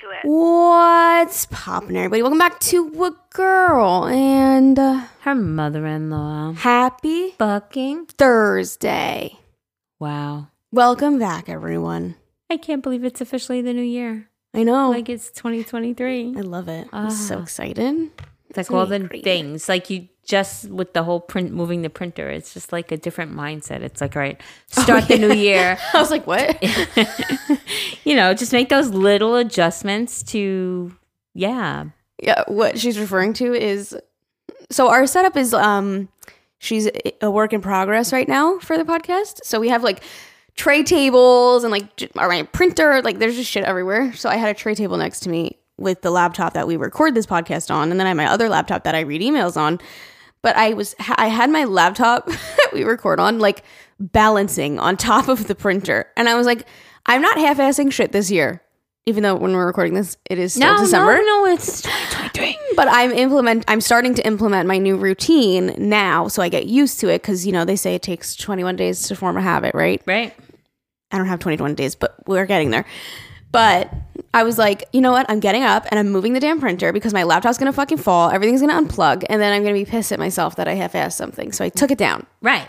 into it. What's poppin', everybody? Welcome back to a girl and uh, Her mother-in-law. happy Fucking. Thursday. Wow. Welcome back, everyone. I can't believe it's officially the new year. I know. Like it's 2023. I love it. I'm so Ah. excited. It's like It's gonna all the great. things. Like you just with the whole print moving the printer, it's just like a different mindset. It's like, all right, start the new year. I was like, what? you know, just make those little adjustments to yeah. yeah, what she's referring to is so our setup is um she's a work in progress right now for the podcast. So we have like tray tables and like my printer, like there's just shit everywhere. So I had a tray table next to me with the laptop that we record this podcast on, and then I have my other laptop that I read emails on. But I was I had my laptop that we record on like balancing on top of the printer, and I was like, I'm not half-assing shit this year. Even though when we're recording this, it is still December no, no, it's 2023. but I'm implement I'm starting to implement my new routine now so I get used to it cuz you know they say it takes 21 days to form a habit, right? Right? I don't have 21 days, but we're getting there. But I was like, you know what? I'm getting up and I'm moving the damn printer because my laptop's to fucking fall, everything's to unplug, and then I'm to be pissed at myself that I half-assed something. So I took it down. Right.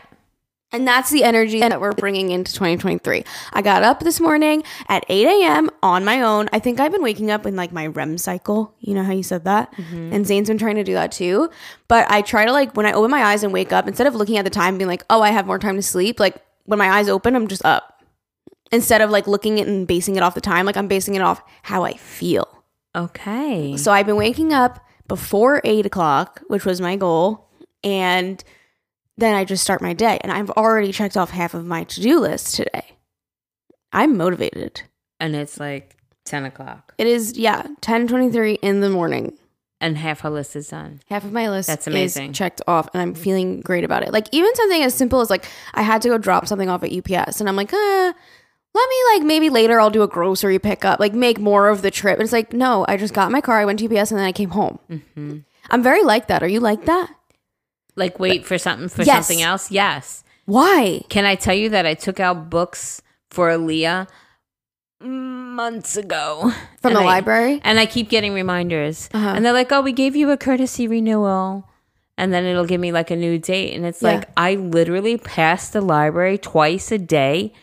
And that's the energy that we're bringing into 2023. I got up this morning at 8 a.m. on my own. I think I've been waking up in like my REM cycle. You know how you said that? Mm-hmm. And Zane's been trying to do that too. But I try to like, when I open my eyes and wake up, instead of looking at the time and being like, oh, I have more time to sleep, like when my eyes open, I'm just up. Instead of like looking at and basing it off the time, like I'm basing it off how I feel. Okay. So I've been waking up before eight o'clock, which was my goal, and then I just start my day. And I've already checked off half of my to do list today. I'm motivated. and it's like 10 o'clock. It is, yeah, 1023 in the morning. And half her list is done. Half of my list That's is amazing. checked off, and I'm feeling great about it. Like even something as simple as like I had to go drop something off at UPS, and I'm like, uh, let me like maybe later I'll do a grocery pickup, like make more of the trip. And it's like, no, I just got my car, I went to UPS, and then I came home. hmm I'm very like that. Are you like that? Like wait for something for Yes. something else? Yes. Why? Can I tell you that I took out books for Aaliyah months ago From the I- library? And I keep getting reminders. Uh-huh. And they're like, oh, we gave you a courtesy renewal. And then it'll give me like a new date. And it's Yeah. like, I literally pass the library twice a day,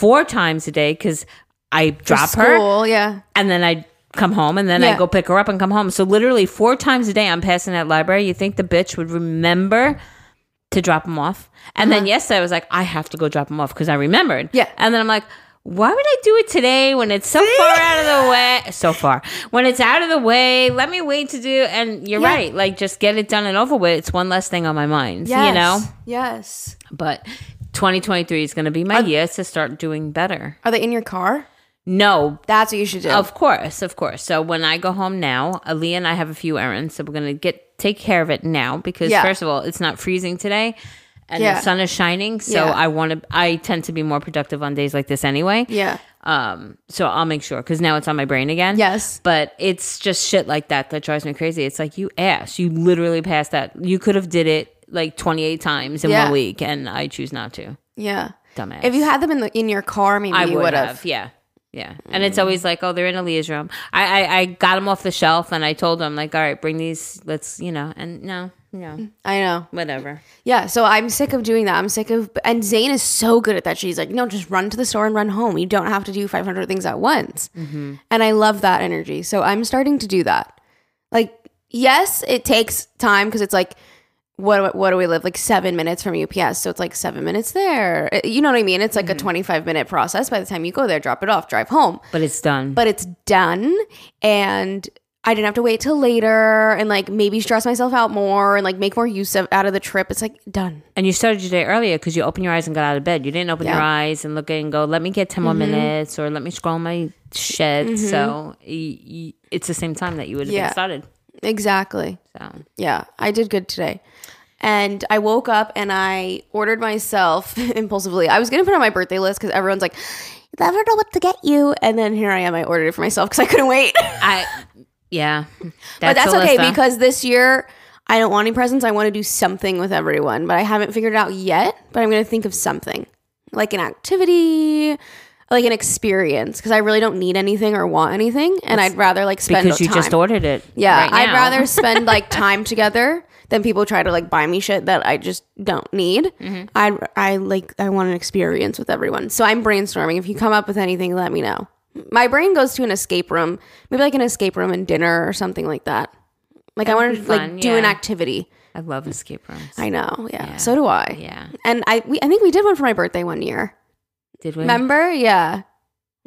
four times a day, because I drop her School, yeah. and then I come home and then I go pick her up and come home. So literally four times a day I'm passing that library. You think the bitch would remember to drop him off? And then yesterday I was like, I have to go drop him off because I remembered. Uh-huh. Yeah. And then I'm like, why would I do it today when it's so far out of the way? So far. When it's out of the way, let me wait to do and you're Yeah. right. Like just get it done and over with. It's one less thing on my mind. Yes. You know? Yes. But 2023 is gonna be my year to start doing better. Are they in your car? No, That's what you should do. of course, of course. So when I go home now, Ali and I have a few errands, so we're gonna get take care of it now because Yeah. first of all, it's not freezing today, and Yeah. the sun is shining. So Yeah. I want to. I tend to be more productive on days like this anyway. yeah. Um. So I'll make sure because now it's on my brain again. Yes. But it's just shit like that that drives me crazy. It's like you asked, you literally passed that. You could have did it like twenty eight times in Yeah. one week, and I choose not to. Yeah. Dumbass. If you had them in the in your car, maybe I you would have. Yeah. Yeah. And it's always like, oh, they're in Aaliyah's room. I, I, I got them off the shelf and I told them, like, all right, bring these. Let's, you know, and no, no, I know. whatever. Yeah, so I'm sick of doing that. I'm sick of, and Zane is so good at that. She's like, no, just run to the store and run home. You don't have to do 500 things at once. Mm-hmm. And I love that energy. So I'm starting to do that. Like, yes, it takes time because it's like, what what do we live like seven minutes from UPS? So it's like seven minutes there. Uh, You know what I mean? It's like Mm-hmm. a 25 minute process by the time you go there, drop it off, drive home. But it's done. But it's done, and I didn't have to wait till later and like maybe stress myself out more and like make more use of out of the trip. It's like done. and you started your day earlier because you opened your eyes and got out of bed. You didn't open your eyes and look and go, let me get 10 more minutes or let me scroll my shit. So y- y- it's the same time that you would have Yeah. been started. Exactly. So Yeah, I did good today. And I woke up and I ordered myself impulsively. I was going to put on my birthday list because everyone's like, you never know what to get you. And then here I am. I ordered it for myself because I couldn't wait. I, yeah. but that's okay because this year I don't want any presents. I want to do something with everyone, but I haven't figured it out yet. But I'm going to think of something like an activity, like an experience because I really don't need anything or want anything, and I'd rather like spend because you time. just ordered it. Yeah, right I'd now. rather spend like time together than people try to like buy me shit that I just don't need. Mm-hmm. I I like I want an experience with everyone. So I'm brainstorming. If you come up with anything, let me know. My brain goes to an escape room, maybe like an escape room and dinner or something like that. Like I want to like do an activity. I love escape rooms. I know, yeah. So do I. yeah. And I we, I think we did one for my birthday one year. Did we? Remember? Yeah.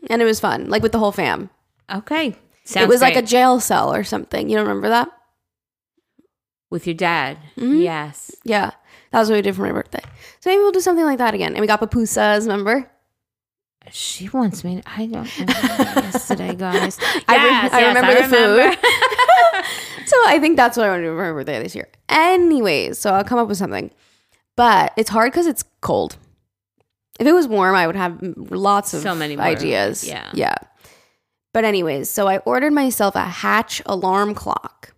And it was fun, like with the whole fam. Okay. Sounds it was like a jail cell or something. You don't remember that? with your dad. Mhm. Yes. Yeah, that was what we did for my birthday. So maybe we'll do something like that again. And we got pupusas, remember? She wants me. I don't. yesterday, guys. I re- Yes, I yes, remember the remember. So I think that's what I want to do for my birthday this year. Anyways, so I'll come up with something. But it's hard because it's cold. If it was warm, I would have lots of So many more, ideas. yeah. Yeah. But anyways, so I ordered myself a Hatch alarm clock.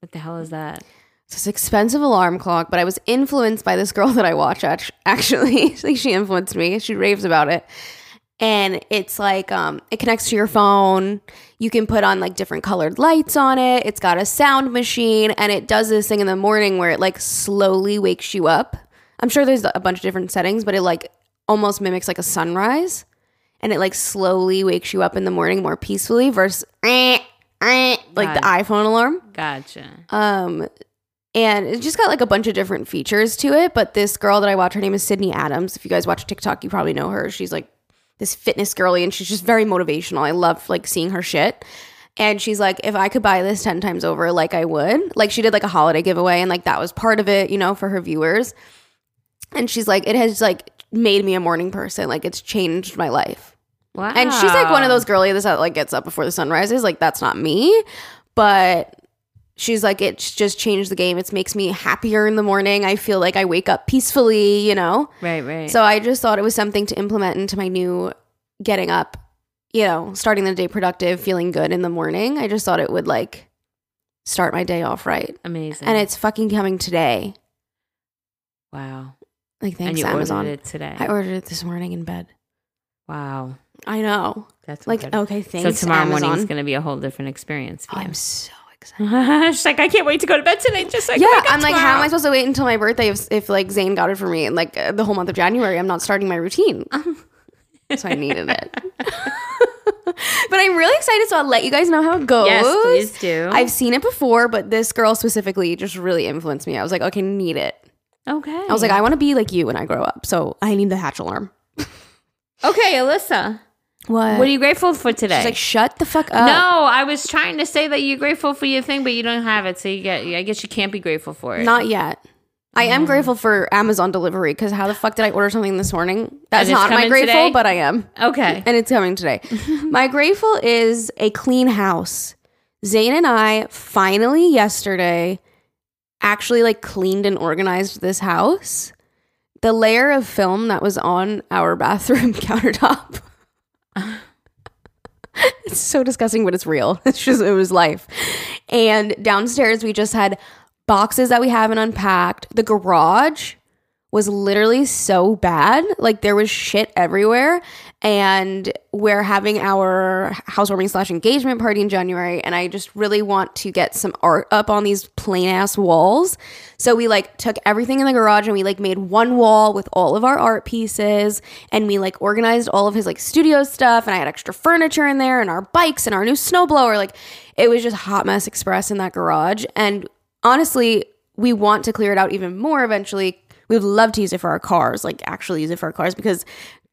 what the hell is that? It's this expensive alarm clock, but I was influenced by this girl that I watch. Actually, like she influenced me. She raves about it, and it's like um, it connects to your phone. You can put on like different colored lights on it. It's got a sound machine, and it does this thing in the morning where it like slowly wakes you up. I'm sure there's a bunch of different settings, but it like almost mimics like a sunrise, and it like slowly wakes you up in the morning more peacefully versus eh, eh, like the iPhone alarm. Gotcha. Um, and it just got like a bunch of different features to it. But this girl that I watch, her name is Sydney Adams. If you guys watch TikTok, you probably know her. She's like this fitness girly, and she's just very motivational. I love like seeing her shit. And she's like, if I could buy this 10 times over, like I would. Like she did like a holiday giveaway, and like that was part of it, you know, for her viewers. And she's like, it has like made me a morning person. Like it's changed my life. Wow. And she's like one of those girlies that like gets up before the sun rises. Like that's not me, but she's like it's just changed the game. It makes me happier in the morning. I feel like I wake up peacefully, you know. Right. Right. So I just thought it was something to implement into my new getting up, you know, starting the day productive, feeling good in the morning. I just thought it would like start my day off right. amazing. And it's fucking coming today. wow. Like and thanks you Amazon. ordered it today. I ordered it this morning in bed. wow. I know. That's Like okay, thanks So tomorrow Amazon. morning is going to be a whole different experience. Oh, you. I'm so excited. She's like, I can't wait to go to bed tonight. Just like, Yeah, I'm like, how am I supposed to wait until my birthday if, if like Zane got it for me and like uh, the whole month of January? I'm not starting my routine, so I needed it. but I'm really excited, so I'll let you guys know how it goes. Yes, please do. I've seen it before, but this girl specifically just really influenced me. I was like, okay, need it. Okay. I was like, I want to be like you when I grow up, so I need the hatch alarm. okay, Alyssa, What? what are you grateful for today? She's like, shut the fuck up. no, I was trying to say that you're grateful for your thing, but you don't have it, so you get. I guess you can't be grateful for it. Not yet. I Mm. am grateful for Amazon delivery because how the fuck did I order something this morning? That's not my grateful, today? but I am. okay. and it's coming today. My grateful is a clean house. Zane and I finally yesterday actually like cleaned and organized this house. The layer of film that was on our bathroom countertop. it's so disgusting, but it's real. It's just it was life. And downstairs we just had boxes that we haven't unpacked. The garage was literally so bad. Like there was shit everywhere. And we're having our housewarming slash engagement party in January. And I just really want to get some art up on these plain ass walls. So we like took everything in the garage and we like made one wall with all of our art pieces. And we like organized all of his like studio stuff. And I had extra furniture in there and our bikes and our new snowblower. Like it was just hot mess express in that garage. And honestly, we want to clear it out even more eventually. We would love to use it for our cars, like actually use it for our cars because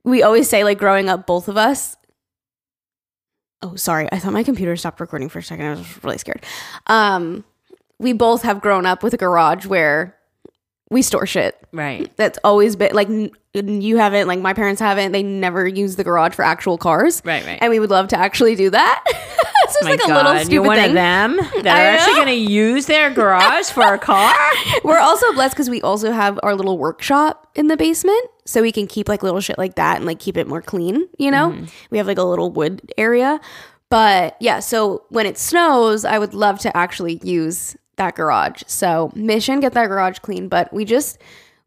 we always say like growing up both of us Oh, sorry. I thought my computer stopped recording for a second. I was really scared. Um we both have grown up with a garage where we store shit. Right. That's always been like you haven't, like my parents haven't. They never use the garage for actual cars. Right. Right. And we would love to actually do that. it's just My like a God, little stupid you're one thing. of them that I are actually going to use their garage for a car. We're also blessed because we also have our little workshop in the basement. So we can keep like little shit like that and like keep it more clean, you know? Mm-hmm. We have like a little wood area. But yeah, so when it snows, I would love to actually use that garage. So mission, get that garage clean. But we just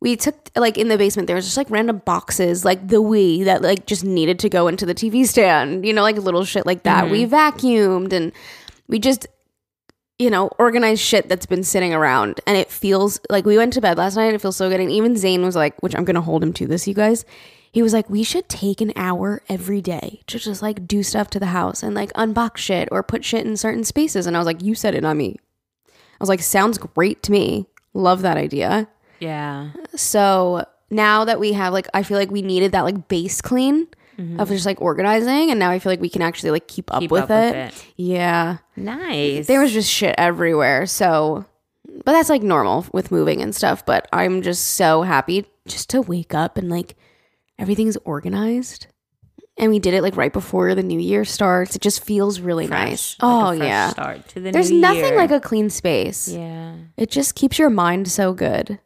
we took like in the basement there was just like random boxes like the Wii that like just needed to go into the TV stand, you know, like little shit like that. We mm-hmm. vacuumed and we just you know, organized shit that's been sitting around and it feels like we went to bed last night and it feels so good and even Zane was like, which I'm going to hold him to this you guys. He was like, "We should take an hour every day to just like do stuff to the house and like unbox shit or put shit in certain spaces." And I was like, "You said it, not me." I was like, "Sounds great to me. Love that idea." Yeah. So now that we have like, I feel like we needed that like base clean mm-hmm. of just like organizing, and now I feel like we can actually like keep up, Keep with, up it. with it. Yeah, Nice. there was just shit everywhere. So, but that's like normal with moving and stuff. But I'm just so happy just to wake up and like everything's organized. And we did it like right before the new year starts. It just feels really nice. Fresh, like a oh fresh yeah. Start to the There's nothing year. like a clean space. Yeah. It just keeps your mind so good.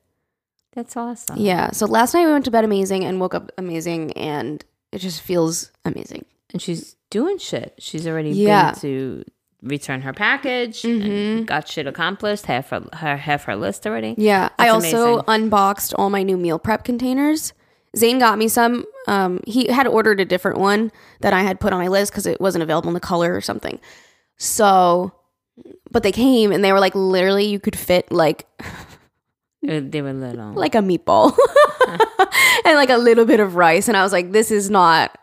That's awesome. Yeah. So last night we went to bed amazing and woke up amazing and it just feels amazing. And she's doing shit. She's already Yeah. been to return her package Mhm. and got shit accomplished. Half her, her half her list already. Yeah. I also amazing. unboxed all my new meal prep containers. Zane got me some. Um, he had ordered a different one that I had put on my list because it wasn't available in the color or something. So, but they came and they were like literally you could fit like Uh, they were little. like a meatball and like a little bit of rice. And I was like, this is not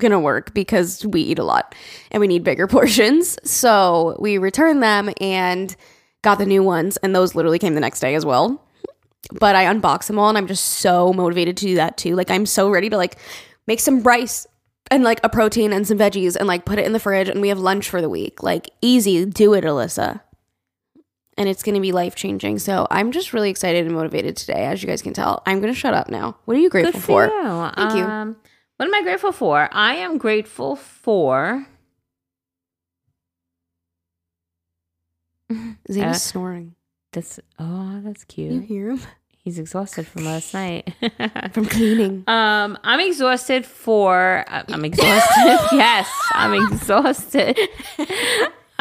gonna work because we eat a lot and we need bigger portions. So we returned them and got the new ones, and those literally came the next day as well. But I unboxed them all and I'm just so motivated to do that too. Like I'm so ready to like make some rice and like a protein and some veggies and like put it in the fridge and we have lunch for the week. Like easy, do it, Alyssa and it's going to be life changing. So I'm just really excited and motivated today, as you guys can tell. I'm going to shut up now. What are you grateful for, for? you. Thank you. Um, what am I grateful for? I am grateful for. Zane's Uh, snoring. That's Oh, that's cute. You hear him He's exhausted from last night. from cleaning. Um, I'm exhausted for. I'm exhausted. yes, I'm exhausted.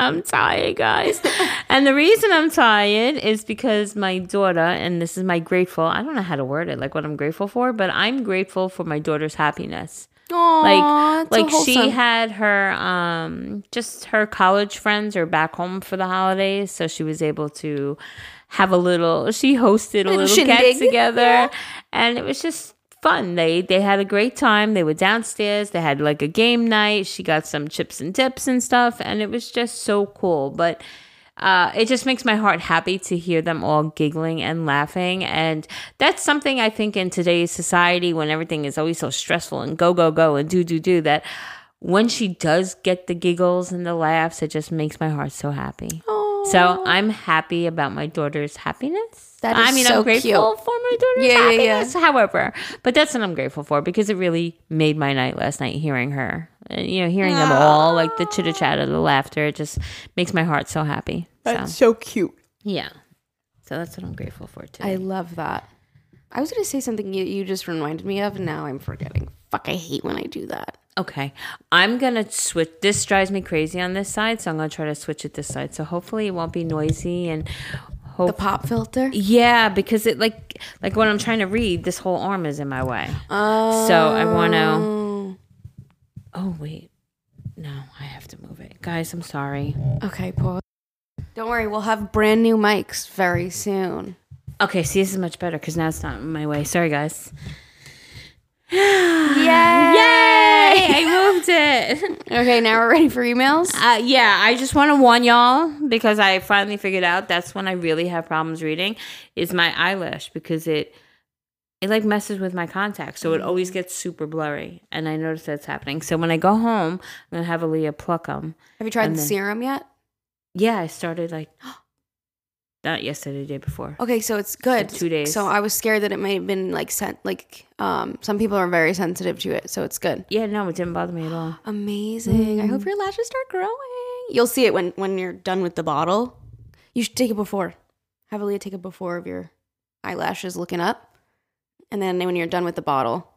I'm tired, guys. And the reason I'm tired is because my daughter, and this is my grateful. I don't know how to word it, like what I'm grateful for, but I'm grateful for my daughter's happiness. Aww, like like she had her um just her college friends are back home for the holidays so she was able to have a little she hosted a Little little, get together Yeah. and it was just fun. They they had a great time. They were downstairs. They had like a game night. She got some chips and dips and stuff and it was just so cool. But uh, it just makes my heart happy to hear them all giggling and laughing. And that's something I think in today's society, when everything is always so stressful and go, go, go and do, do, do, that when she does get the giggles and the laughs, it just makes my heart so happy. So I'm happy about my daughter's happiness. That is I mean, so I'm grateful cute. for my daughter's Yeah, yeah, yeah. happiness. However, but that's what I'm grateful for because it really made my night last night hearing her. And, you know, hearing them all, like the chitter chatter, the laughter, it just makes my heart so happy. so so cute. yeah. So that's what I'm grateful for today. I love that. I was going to say something you, you just reminded me of, and now I'm forgetting. Fuck, I hate when I do that. okay. I'm going to switch. This drives me crazy on this side. So I'm going to try to switch it this side. So hopefully it won't be noisy and The pop filter? yeah, because it like like when I'm trying to read, this whole arm is in my way. Oh. So I want to. Oh. oh wait, no, I have to move it, guys. I'm sorry. Okay, pause. Don't worry, we'll have brand new mics very soon. Okay, see, this is much better because now it's not in my way. Sorry, guys. Yay! Yay! I moved it. Okay, now we're ready for emails. Uh, yeah, I just want to warn y'all because I finally figured out that's when I really have problems reading is my eyelash because it it like messes with my contacts, so it always gets super blurry, and I notice that's happening. So when I go home, I'm gonna have Aaliyah pluck them. Have you tried the then- serum yet? Yeah, I started like not yesterday, the day before. Okay, so it's good. So two days. So I was scared that it might have been like sent. Like, um, some people are very sensitive to it, so it's good. Yeah, no, it didn't bother me at all. Amazing. I hope your lashes start growing. You'll see it when when you're done with the bottle. You should take it before. Have Aaliyah take it before of your eyelashes looking up, and then when you're done with the bottle,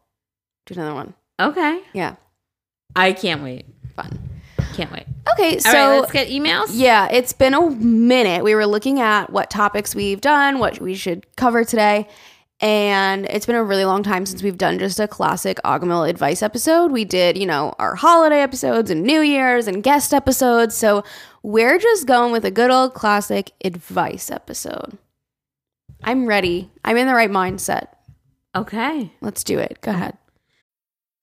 do another one. Okay, Yeah, I can't wait. fun. Can't wait. Okay, so right, let's get emails. Yeah, it's been a minute. We were looking at what topics we've done, what we should cover today. And it's been a really long time since we've done just a classic Agahmil advice episode. We did, you know, our holiday episodes and New Year's and guest episodes. So we're just going with a good old classic advice episode. I'm ready. I'm in the right mindset. Okay. Let's do it. Go ahead.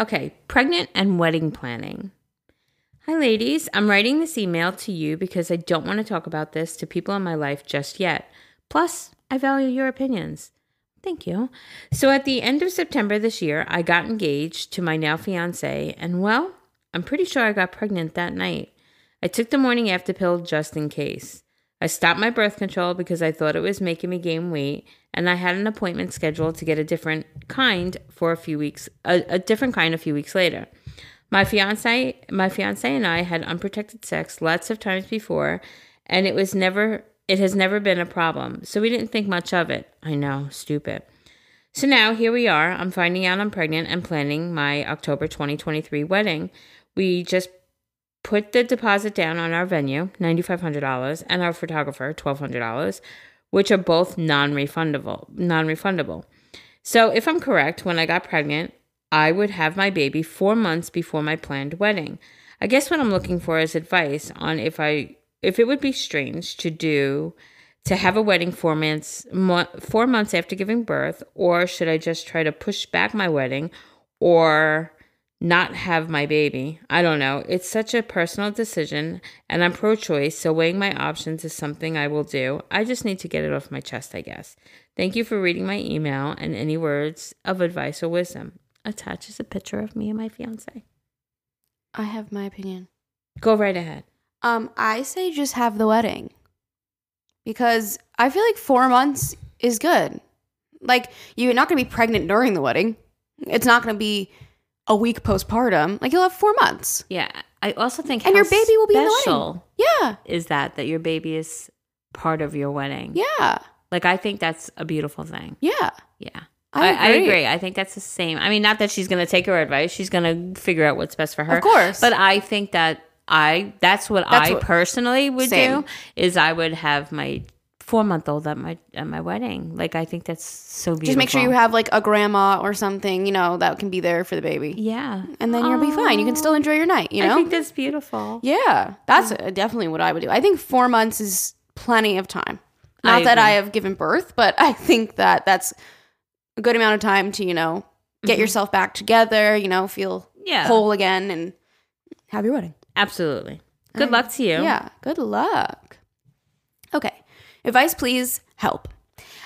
Okay, pregnant and wedding planning. Hi, ladies. I'm writing this email to you because I don't want to talk about this to people in my life just yet. Plus, I value your opinions. Thank you. So, at the end of September this year, I got engaged to my now fiance, and well, I'm pretty sure I got pregnant that night. I took the morning after pill just in case. I stopped my birth control because I thought it was making me gain weight, and I had an appointment scheduled to get a different kind for a few weeks, a, a different kind a few weeks later. My fiance, my fiance and I had unprotected sex lots of times before, and it was never, it has never been a problem. So we didn't think much of it. I know, stupid. So now here we are. I'm finding out I'm pregnant and planning my October 2023 wedding. We just put the deposit down on our venue, $9500, and our photographer, $1200, which are both non-refundable, non-refundable. So, if I'm correct, when I got pregnant, I would have my baby 4 months before my planned wedding. I guess what I'm looking for is advice on if I if it would be strange to do to have a wedding 4 months 4 months after giving birth or should I just try to push back my wedding or not have my baby. I don't know. It's such a personal decision, and I'm pro choice, so weighing my options is something I will do. I just need to get it off my chest, I guess. Thank you for reading my email and any words of advice or wisdom. Attaches a picture of me and my fiance. I have my opinion. Go right ahead. Um, I say just have the wedding because I feel like four months is good. Like you're not going to be pregnant during the wedding. It's not going to be a week postpartum. Like you'll have four months. Yeah, I also think And your baby will be in the wedding. special Yeah, is that that your baby is part of your wedding. yeah, Like I think that's a beautiful thing. yeah. Yeah. I I, I agree. agree. I think that's the same. I mean, not that she's going to take her advice. She's going to figure out what's best for her. Of course. But I think that I that's what That's I what- personally would Same. do is I would have my 4-month-old at my at my wedding. Like I think that's so beautiful. Just make sure you have like a grandma or something, you know, that can be there for the baby. Yeah. And then you'll be fine. You can still enjoy your night, you know, I think that's beautiful. yeah, that's uh, definitely what I would do. I think four months is plenty of time. Not I that I have given birth, but I think that that's a good amount of time to, you know, get yourself back together, you know, feel Yeah. whole again and have your wedding. Absolutely. Good I- luck to you. Yeah, good luck. Okay. Advice, please help.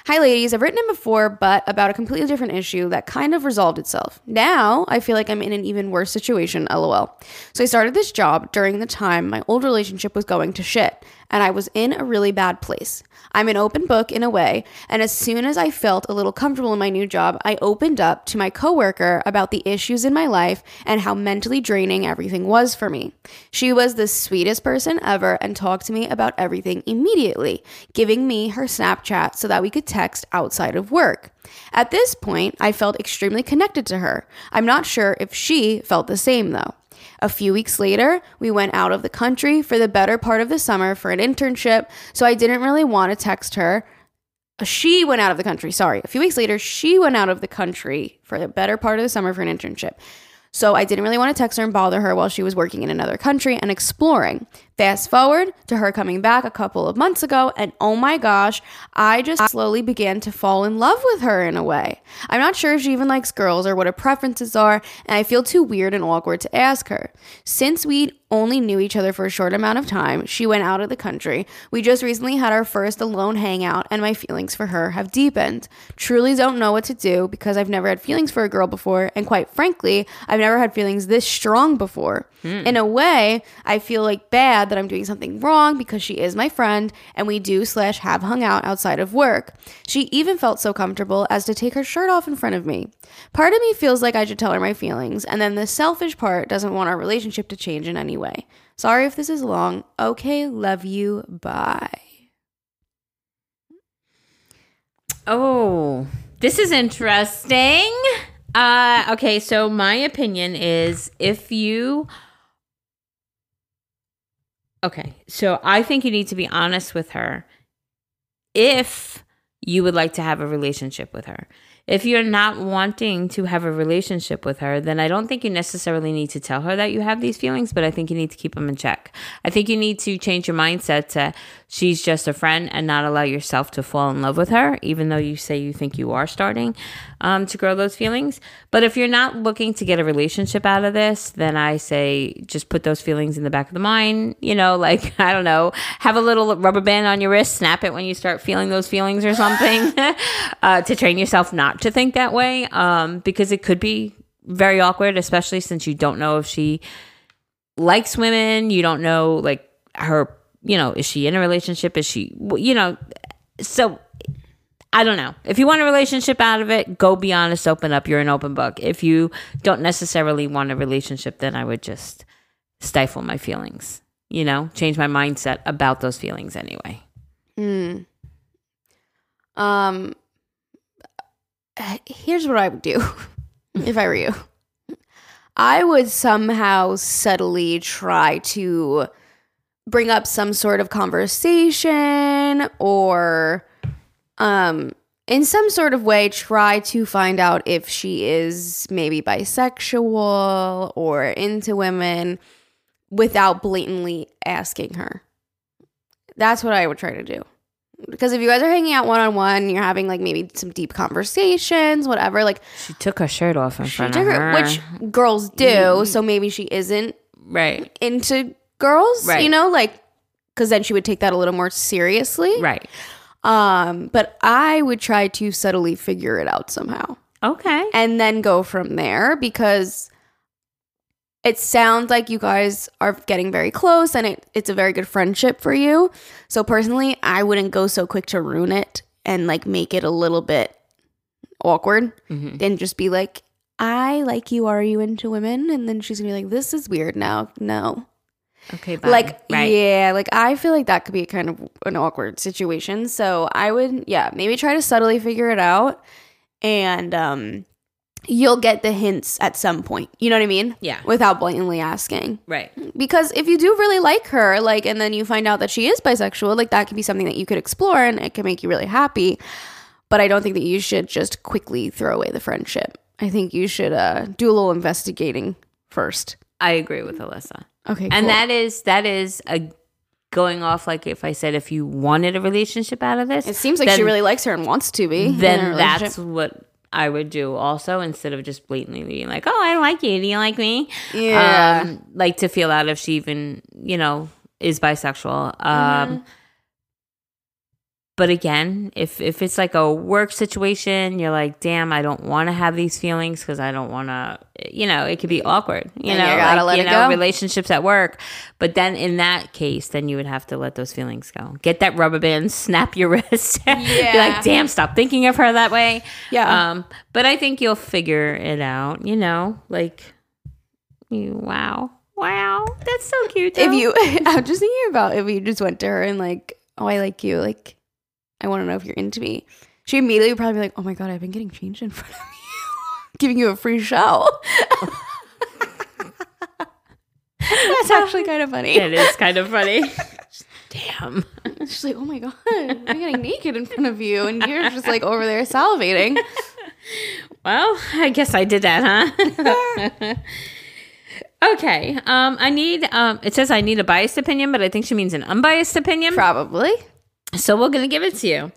Hi, ladies. I've written it before, but about a completely different issue that kind of resolved itself. Now I feel like I'm in an even worse situation, lol. So I started this job during the time my old relationship was going to shit, and I was in a really bad place. I'm an open book in a way, and as soon as I felt a little comfortable in my new job, I opened up to my coworker about the issues in my life and how mentally draining everything was for me. She was the sweetest person ever and talked to me about everything immediately, giving me her Snapchat so that we could text outside of work. At this point, I felt extremely connected to her. I'm not sure if she felt the same though. A few weeks later, we went out of the country for the better part of the summer for an internship, so I didn't really want to text her. Uh, She went out of the country, sorry. A few weeks later, she went out of the country for the better part of the summer for an internship. So I didn't really want to text her and bother her while she was working in another country and exploring. Fast forward to her coming back a couple of months ago, and oh my gosh, I just slowly began to fall in love with her in a way. I'm not sure if she even likes girls or what her preferences are, and I feel too weird and awkward to ask her. Since we only knew each other for a short amount of time, she went out of the country. We just recently had our first alone hangout, and my feelings for her have deepened. Truly don't know what to do because I've never had feelings for a girl before, and quite frankly, I've never had feelings this strong before. In a way, I feel like bad that I'm doing something wrong because she is my friend and we do slash have hung out outside of work. She even felt so comfortable as to take her shirt off in front of me. Part of me feels like I should tell her my feelings, and then the selfish part doesn't want our relationship to change in any way. Sorry if this is long. Okay, love you. Bye. Oh, this is interesting. Uh, okay, so my opinion is if you. Okay, so I think you need to be honest with her if you would like to have a relationship with her. If you're not wanting to have a relationship with her, then I don't think you necessarily need to tell her that you have these feelings, but I think you need to keep them in check. I think you need to change your mindset to she's just a friend and not allow yourself to fall in love with her, even though you say you think you are starting um, to grow those feelings. But if you're not looking to get a relationship out of this, then I say just put those feelings in the back of the mind. You know, like, I don't know, have a little rubber band on your wrist, snap it when you start feeling those feelings or something uh, to train yourself not to think that way um, because it could be very awkward, especially since you don't know if she likes women. You don't know, like, her, you know, is she in a relationship? Is she, you know, so I don't know. If you want a relationship out of it, go be honest, open up. You're an open book. If you don't necessarily want a relationship, then I would just stifle my feelings, you know, change my mindset about those feelings anyway. Hmm. Um. Here's what I would do if I were you. I would somehow subtly try to bring up some sort of conversation or um in some sort of way try to find out if she is maybe bisexual or into women without blatantly asking her. That's what I would try to do. Because if you guys are hanging out one on one, you're having like maybe some deep conversations, whatever, like She took her shirt off in she front of her- her. which girls do, so maybe she isn't right, into girls, Right. you know, like because then she would take that a little more seriously. right. Um, but I would try to subtly figure it out somehow Okay. and then go from there because it sounds like you guys are getting very close and it, it's a very good friendship for you. So personally, I wouldn't go so quick to ruin it and like make it a little bit awkward Mhm. and just be like, I like you. Are you into women? And then she's gonna be like, this is weird now. No. Okay. Bye. Like, right. yeah, like I feel like that could be kind of an awkward situation. So I would, yeah, maybe try to subtly figure it out and um you'll get the hints at some point. You know what I mean? Yeah. Without blatantly asking. Right. Because if you do really like her, like, and then you find out that she is bisexual, like, that could be something that you could explore and it can make you really happy. But I don't think that you should just quickly throw away the friendship. I think you should uh, do a little investigating first. I agree with Alyssa. Okay. And cool. that is that is a going off like if I said if you wanted a relationship out of this, it seems like she really likes her and wants to be. then that's what I would do also instead of just blatantly being like, "Oh, I like you. Do you like me?" Yeah. Um, like to feel out if she even you know is bisexual. Um, Mm-hmm. But again, if if it's like a work situation, you're like, "Damn, I don't want to have these feelings because I don't want to." You know, it could be awkward. You Then know, you gotta like, let you it know, go. relationships at work. But then in that case, then you would have to let those feelings go. Get that rubber band, snap your wrist. Yeah. be like, "Damn, stop thinking of her that way." Yeah. Um, but I think you'll figure it out, you know, like you wow. Wow. That's so cute. if you, I'm just thinking about if you just went to her and, like, oh, I like you. Like, I want to know if you're into me. She immediately would probably be like, oh my God, I've been getting changed in front of you, giving you a free show. That's actually kind of funny. it is kind of funny. Damn. She's like, oh my God, I'm getting naked in front of you. And you're just like over there salivating. Well, I guess I did that, huh? Okay. Um, I need. Um, it says I need a biased opinion, but I think she means an unbiased opinion. Probably. So we're gonna give it to you.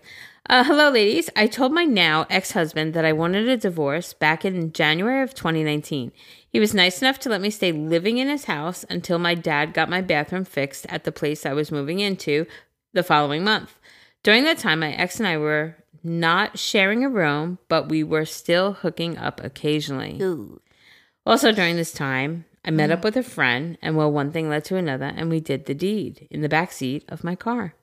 Uh, hello, ladies. I told my now ex husband that I wanted a divorce back in January of 2019. He was nice enough to let me stay living in his house until my dad got my bathroom fixed at the place I was moving into the following month. During that time, my ex and I were not sharing a room, but we were still hooking up occasionally. Also, during this time, I met up with a friend, and well, one thing led to another, and we did the deed in the back seat of my car.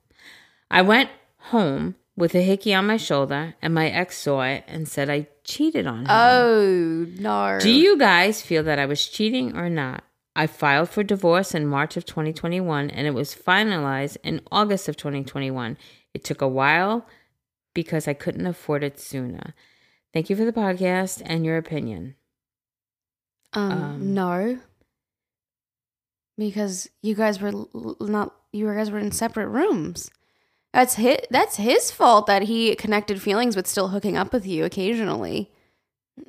I went home with a hickey on my shoulder, and my ex saw it and said I cheated on him. Oh no. Do you guys feel that I was cheating or not? I filed for divorce in March of 2021 and it was finalized in August of 2021. It took a while because I couldn't afford it sooner. Thank you for the podcast and your opinion. Um, Um, no. Because you guys were not you guys were in separate rooms. That's his that's his fault that he connected feelings with still hooking up with you occasionally.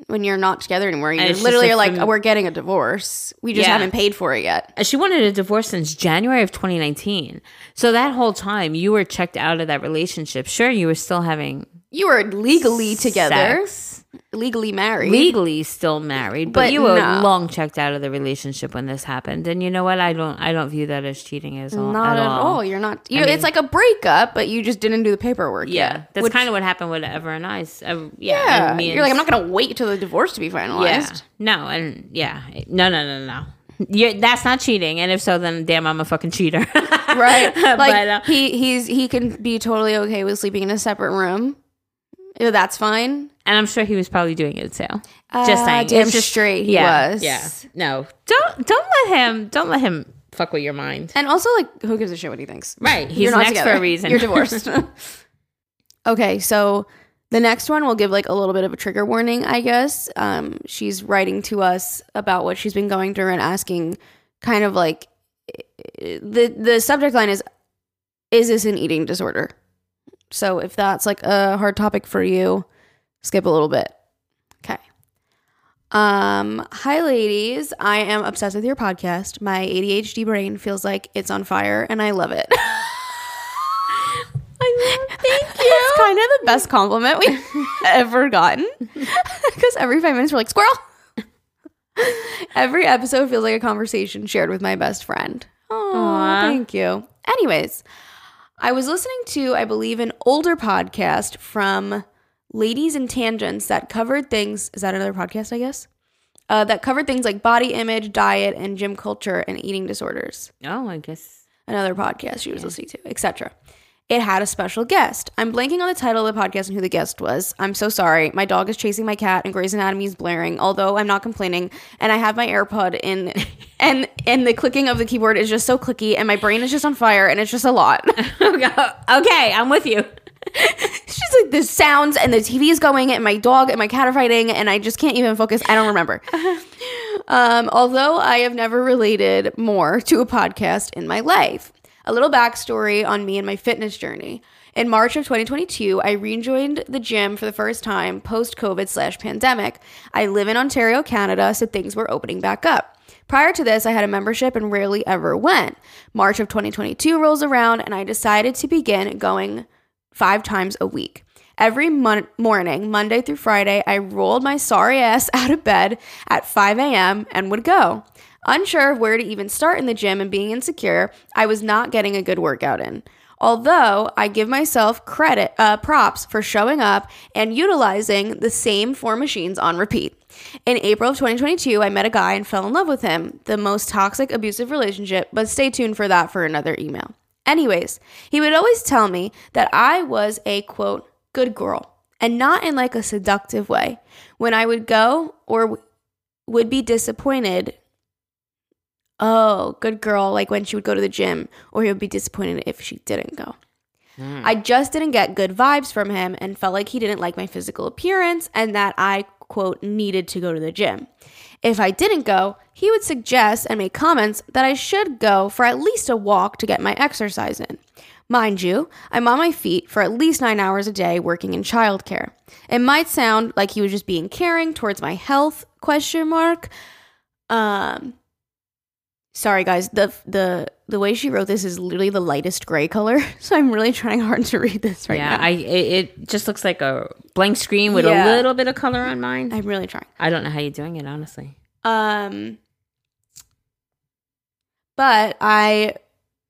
When you're not together anymore, you literally are like, fam- "We're getting a divorce. We just Yeah. haven't paid for it yet." Uh, She wanted a divorce since January of 2019. So that whole time you were checked out of that relationship. Sure, you were still having You were legally together, sex, legally married. legally still married, but, But you were no. long checked out of the relationship when this happened. And you know what? I don't I don't view that as cheating as all, not at, all. all. You're not. You, mean- it's like a breakup, but you just didn't do the paperwork. Yeah, yet, that's kind of what happened with Ever and I. Uh, yeah, Yeah, and you're like, I'm not gonna wait till the divorce to be finalized. Yeah, no, and yeah, no, no, no, no. you that's not cheating. And if so, then damn, I'm a fucking cheater. right? Like but, uh, he he's he can be totally okay with sleeping in a separate room. Yeah, That's fine. and I'm sure he was probably doing it too. Uh, just saying, damn just- straight he yeah, was. Yeah, no, don't don't let him don't let him fuck with your mind. And also, like, who gives a shit what he thinks? Right, he's You're not next for a reason. You're divorced. okay, so the next one will give like a little bit of a trigger warning, I guess. Um, she's writing to us about what she's been going through and asking, kind of like the the subject line is, "Is this an eating disorder?" So if that's like a hard topic for you, skip a little bit. Okay. Um, hi ladies. I am obsessed with your podcast. My ADHD brain feels like it's on fire and I love it. I love, thank you. it's kind of the best compliment we've ever gotten. Because every five minutes we're like, squirrel. every episode feels like a conversation shared with my best friend. Oh, Aw. thank you. Anyways, I was listening to, I believe, an older podcast from Ladies and Tangents that covered things. Is that another podcast, I guess? Uh, that covered things like body image, diet, and gym culture and eating disorders Oh, I guess. another podcast she was listening to, etc. It had a special guest. I'm blanking on the title of the podcast and who the guest was. I'm so sorry. My dog is chasing my cat and Grey's Anatomy is blaring, although I'm not complaining. And I have my AirPod in and and the clicking of the keyboard is just so clicky and my brain is just on fire and it's just a lot. okay, I'm with you. it's just like the sounds and the TV is going and my dog and my cat are fighting and I just can't even focus. I don't remember. Um, although I have never related more to a podcast in my life. A little backstory on me and my fitness journey. In March of 2022, I rejoined the gym for the first time post COVID slash pandemic. I live in Ontario, Canada, so things were opening back up. Prior to this, I had a membership and rarely ever went. March of 2022 rolls around, and I decided to begin going five times a week. Every mon- morning, Monday through Friday, I rolled my sorry ass out of bed at 5 a.m. and would go. Unsure of where to even start in the gym and being insecure, I was not getting a good workout in. Although I give myself credit, uh, props for showing up and utilizing the same four machines on repeat. In April of 2022, I met a guy and fell in love with him. The most toxic, abusive relationship, but stay tuned for that for another email. Anyways, he would always tell me that I was a quote, good girl, and not in like a seductive way. When I would go or would be disappointed, oh, good girl, like when she would go to the gym, or he would be disappointed if she didn't go. I just didn't get good vibes from him and felt like he didn't like my physical appearance and that I, quote, needed to go to the gym. If I didn't go, he would suggest and make comments that I should go for at least a walk to get my exercise in. Mind you, I'm on my feet for at least nine hours a day working in childcare. It might sound like he was just being caring towards my health, question mark. Um, Sorry guys, the the the way she wrote this is literally the lightest gray color, so I'm really trying hard to read this right now. yeah, now. I it, it just looks like a blank screen with Yeah. a little bit of color on mine. I'm really trying. I don't know how you're doing it, honestly. Um but I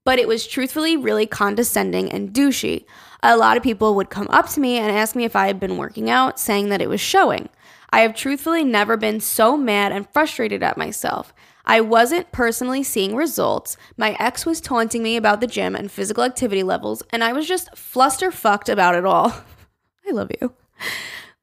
but it was truthfully really condescending and douchey. A lot of people would come up to me and ask me if I had been working out, saying that it was showing. I have truthfully never been so mad and frustrated at myself. I wasn't personally seeing results. My ex was taunting me about the gym and physical activity levels, and I was just fluster fucked about it all. I love you.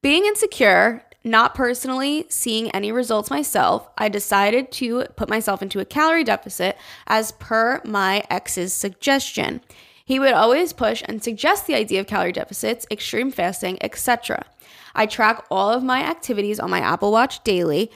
Being insecure, not personally seeing any results myself, I decided to put myself into a calorie deficit as per my ex's suggestion. He would always push and suggest the idea of calorie deficits, extreme fasting, etc. I track all of my activities on my Apple Watch daily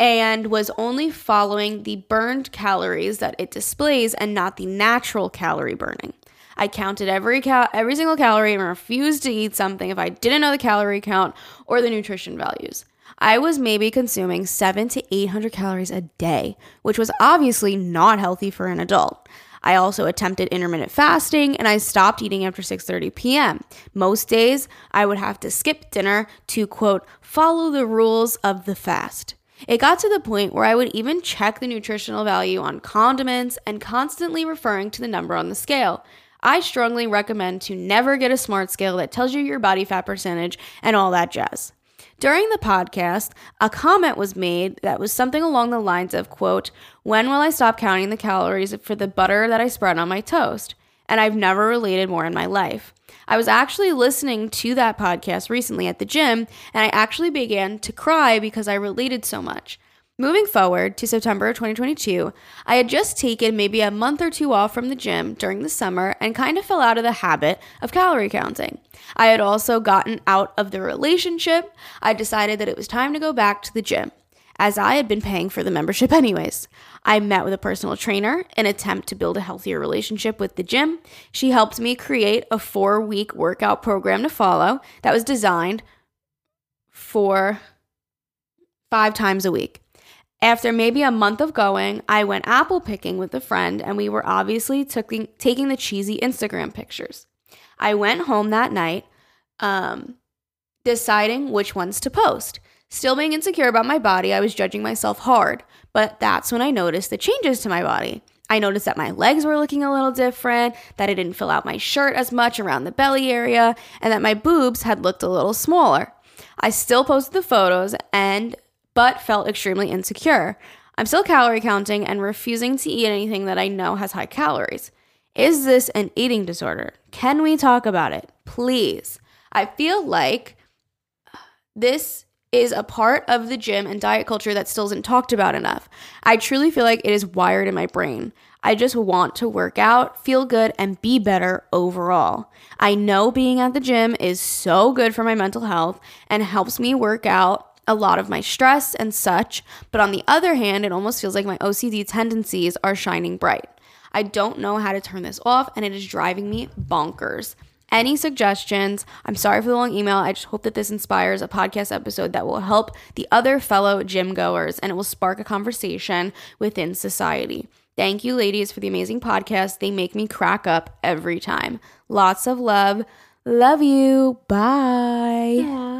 and was only following the burned calories that it displays and not the natural calorie burning. I counted every cal- every single calorie and refused to eat something if I didn't know the calorie count or the nutrition values. I was maybe consuming 7 to 800 calories a day, which was obviously not healthy for an adult. I also attempted intermittent fasting and I stopped eating after 6:30 p.m. Most days I would have to skip dinner to quote follow the rules of the fast. It got to the point where I would even check the nutritional value on condiments and constantly referring to the number on the scale. I strongly recommend to never get a smart scale that tells you your body fat percentage and all that jazz. During the podcast, a comment was made that was something along the lines of quote, "When will I stop counting the calories for the butter that I spread on my toast?" And I've never related more in my life. I was actually listening to that podcast recently at the gym, and I actually began to cry because I related so much. Moving forward to September of 2022, I had just taken maybe a month or two off from the gym during the summer and kind of fell out of the habit of calorie counting. I had also gotten out of the relationship. I decided that it was time to go back to the gym, as I had been paying for the membership anyways. I met with a personal trainer in attempt to build a healthier relationship with the gym. She helped me create a four week workout program to follow that was designed for five times a week. After maybe a month of going, I went apple picking with a friend, and we were obviously taking taking the cheesy Instagram pictures. I went home that night, um, deciding which ones to post. Still being insecure about my body, I was judging myself hard, but that's when I noticed the changes to my body. I noticed that my legs were looking a little different, that I didn't fill out my shirt as much around the belly area, and that my boobs had looked a little smaller. I still posted the photos and but felt extremely insecure. I'm still calorie counting and refusing to eat anything that I know has high calories. Is this an eating disorder? Can we talk about it? Please. I feel like this is a part of the gym and diet culture that still isn't talked about enough. I truly feel like it is wired in my brain. I just want to work out, feel good, and be better overall. I know being at the gym is so good for my mental health and helps me work out a lot of my stress and such, but on the other hand, it almost feels like my OCD tendencies are shining bright. I don't know how to turn this off, and it is driving me bonkers. Any suggestions? I'm sorry for the long email. I just hope that this inspires a podcast episode that will help the other fellow gym goers and it will spark a conversation within society. Thank you, ladies, for the amazing podcast. They make me crack up every time. Lots of love. Love you. Bye.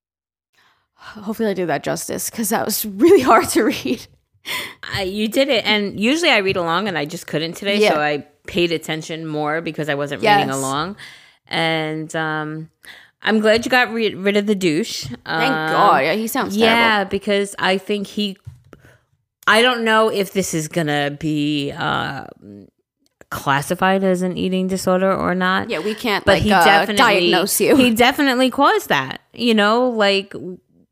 Hopefully, I did that justice because that was really hard to read. I, you did it, and usually I read along, and I just couldn't today. Yeah. So I paid attention more because I wasn't Yes. reading along. And um, I'm glad you got rid, rid of the douche. Thank Um, God. Yeah, he sounds yeah, terrible. because I think he. I don't know if this is gonna be uh, classified as an eating disorder or not. Yeah, we can't but like he uh, definitely diagnose you. He definitely caused that. You know, like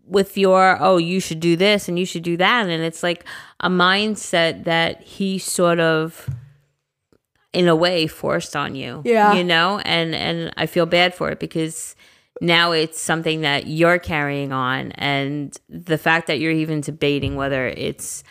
with your oh, you should do this and you should do that, and it's like a mindset that he sort of in a way forced on you. Yeah. You know, and and I feel bad for it because now it's something that you're carrying on and the fact that you're even debating whether it's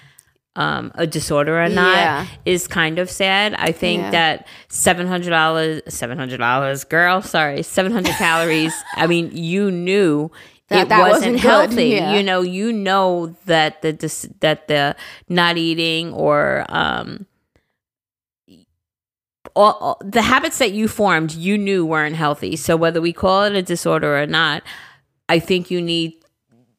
um, a disorder or not Yeah. is kind of sad. I think Yeah. that seven hundred dollars, seven hundred dollars, girl, sorry, seven hundred calories. I mean, you knew That- it that wasn't, wasn't healthy. yeah. You know, you know that the dis- that the not eating or um all, all- the habits that you formed, you knew weren't healthy. So whether we call it a disorder or not, I think you need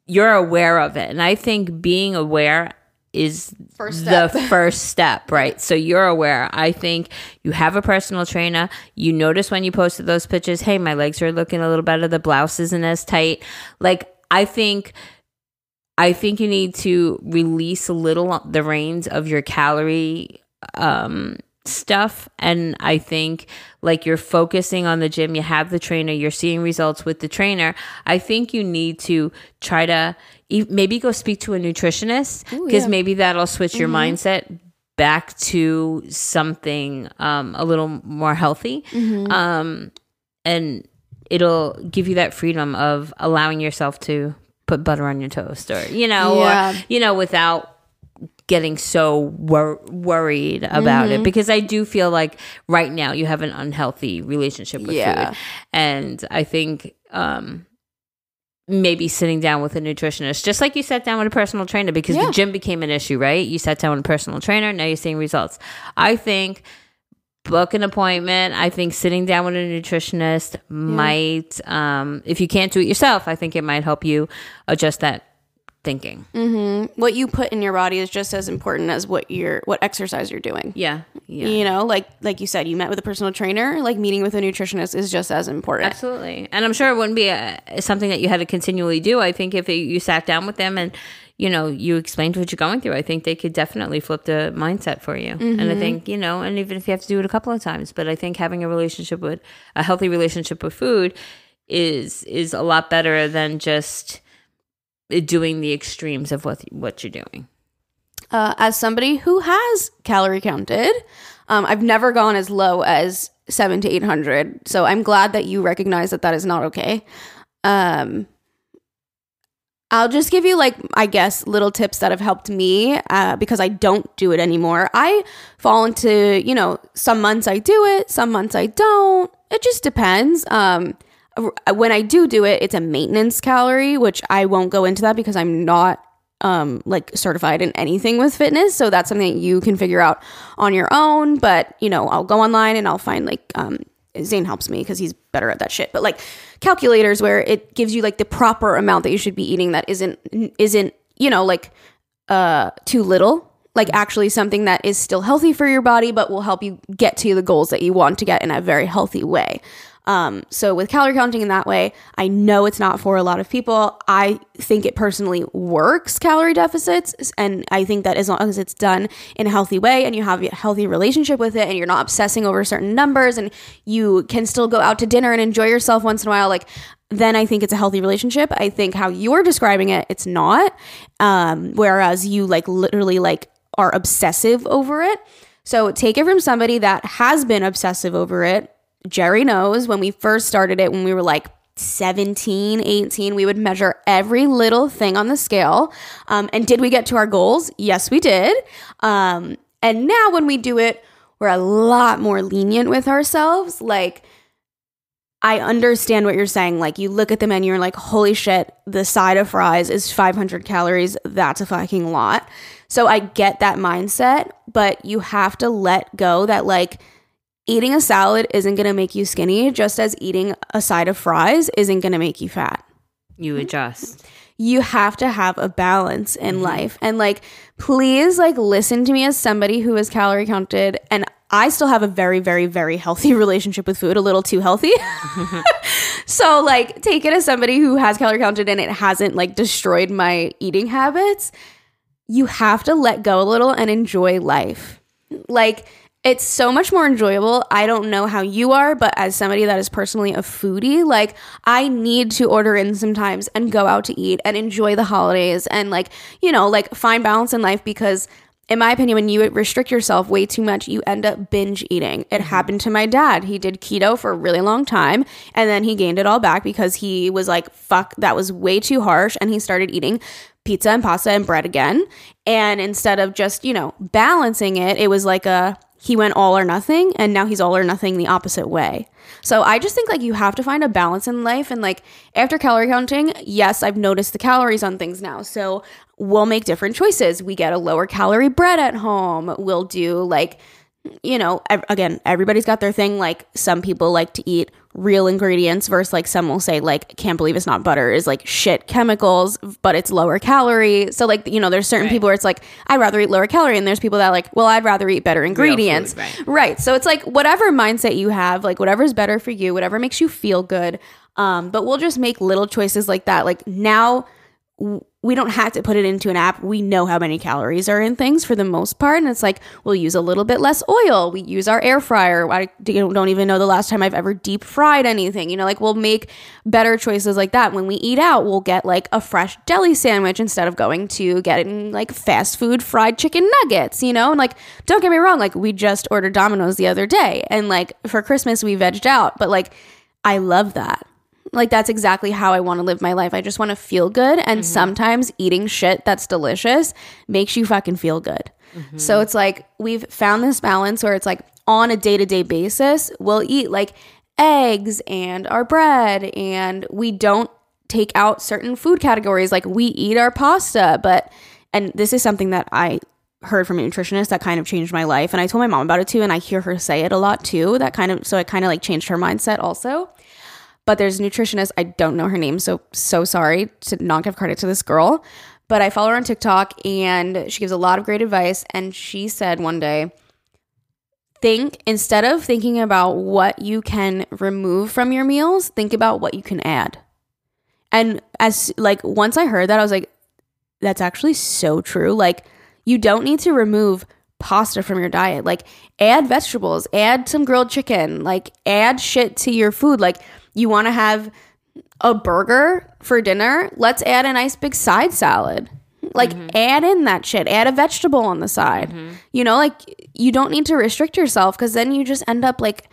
you're aware of it, and I think being aware is First the first step, right? So you're aware. I think you have a personal trainer. You notice when you posted those pictures, hey, my legs are looking a little better. The blouse isn't as tight. Like I think I think you need to release a little the reins of your calorie um stuff and I think like you're focusing on the gym, you have the trainer, you're seeing results with the trainer. I think you need to try to maybe go speak to a nutritionist because maybe that'll switch your mindset back to something um a little more healthy. Um and it'll give you that freedom of allowing yourself to put butter on your toast or you know Yeah. or you know without getting so wor- worried about Mm-hmm. it because I do feel like right now you have an unhealthy relationship with Yeah. food and I think um maybe sitting down with a nutritionist just like you sat down with a personal trainer because Yeah. the gym became an issue right you sat down with a personal trainer now you're seeing results I think book an appointment. I think sitting down with a nutritionist might, um, if you can't do it yourself, I think it might help you adjust that thinking. Mm-hmm. what you put in your body is just as important as what you're what exercise you're doing. Yeah. Yeah. You know, like like you said, you met with a personal trainer. Like meeting with a nutritionist is just as important. Absolutely. And I'm sure it wouldn't be a, something that you had to continually do. I think if it, you sat down with them and, you know, you explained what you're going through, I think they could definitely flip the mindset for you. And I mm-hmm. think, you know, and even if you have to do it a couple of times, but I think having a relationship with a healthy relationship with food is is a lot better than just doing the extremes of what what you're doing. uh, as somebody who has calorie counted, um, I've never gone as low as seven to eight hundred. So I'm glad that you recognize that that is not okay. Um, I'll just give you like I guess little tips that have helped me uh, because I don't do it anymore. I fall into you know some months I do it, some months I don't. It just depends. Um, when I do do it, it's a maintenance calorie, which I won't go into that because I'm not um like certified in anything with fitness. So that's something that you can figure out on your own. But you know i'll go online and i'll find like um zane helps me because he's better at that shit. But like calculators where it gives you like the proper amount that you should be eating that isn't isn't you know like uh too little. Like actually something that is still healthy for your body but will help you get to the goals that you want to get in a very healthy way um, so with calorie counting in that way, I know it's not for a lot of people. I think it personally works calorie deficits, and I think that as long as it's done in a healthy way and you have a healthy relationship with it, and you're not obsessing over certain numbers, and you can still go out to dinner and enjoy yourself once in a while, like then I think it's a healthy relationship. I think how you're describing it, it's not. Um, whereas you like literally like are obsessive over it. So take it from somebody that has been obsessive over it. Jerry knows when we first started it, when we were like 17, 18, we would measure every little thing on the scale. Um, and did we get to our goals? Yes, we did. Um, and now when we do it, we're a lot more lenient with ourselves. Like, I understand what you're saying. Like, you look at the menu and you're like, holy shit, the side of fries is 500 calories. That's a fucking lot. So I get that mindset, but you have to let go that, like, eating a salad isn't going to make you skinny, just as eating a side of fries isn't going to make you fat. You adjust. You have to have a balance in mm-hmm. life. And like, please, like, listen to me as somebody who is calorie counted. And I still have a very, very, very healthy relationship with food, a little too healthy. so, like, take it as somebody who has calorie counted and it hasn't like destroyed my eating habits. You have to let go a little and enjoy life. Like, it's so much more enjoyable. I don't know how you are, but as somebody that is personally a foodie, like I need to order in sometimes and go out to eat and enjoy the holidays and like, you know, like find balance in life because in my opinion, when you restrict yourself way too much, you end up binge eating. It mm-hmm. happened to my dad. He did keto for a really long time and then he gained it all back because he was like, fuck, that was way too harsh. And he started eating pizza and pasta and bread again. And instead of just, you know, balancing it, it was like a, he went all or nothing and now he's all or nothing the opposite way. So I just think like you have to find a balance in life and like after calorie counting, yes, I've noticed the calories on things now. So we'll make different choices. We get a lower calorie bread at home. We'll do like you know, again, everybody's got their thing. Like some people like to eat real ingredients versus like some will say like can't believe it's not butter is like shit chemicals, but it's lower calorie. So like you know, there's certain people where it's like I'd rather eat lower calorie, and there's people that like well I'd rather eat better ingredients. right. right. So it's like whatever mindset you have, like whatever's better for you, whatever makes you feel good. Um, but we'll just make little choices like that. Like now we don't have to put it into an app. We know how many calories are in things for the most part. And it's like, we'll use a little bit less oil. We use our air fryer. I don't even know the last time I've ever deep fried anything. You know, like we'll make better choices like that. When we eat out, we'll get like a fresh deli sandwich instead of going to getting like fast food fried chicken nuggets, you know? And like, don't get me wrong, like we just ordered Domino's the other day. And like for Christmas, we vegged out. But like, I love that. Like that's exactly how I want to live my life. I just want to feel good and mm-hmm. sometimes eating shit that's delicious makes you fucking feel good. Mm-hmm. So it's like we've found this balance where it's like on a day-to-day basis, we'll eat like eggs and our bread and we don't take out certain food categories like we eat our pasta, but and this is something that I heard from a nutritionist that kind of changed my life and I told my mom about it too and I hear her say it a lot too. That kind of so it kind of like changed her mindset also but there's a nutritionist i don't know her name so so sorry to not give credit to this girl but i follow her on tiktok and she gives a lot of great advice. And she said one day think instead of thinking about what you can remove from your meals think about what you can add. And as like once i heard that i was like that's actually so true. Like you don't need to remove pasta from your diet. Like add vegetables add some grilled chicken like add shit to your food. Like you want to have a burger for dinner? Let's add a nice big side salad. Like mm-hmm. add in that shit. Add a vegetable on the side. Mm-hmm. You know like you don't need to restrict yourself because then you just end up like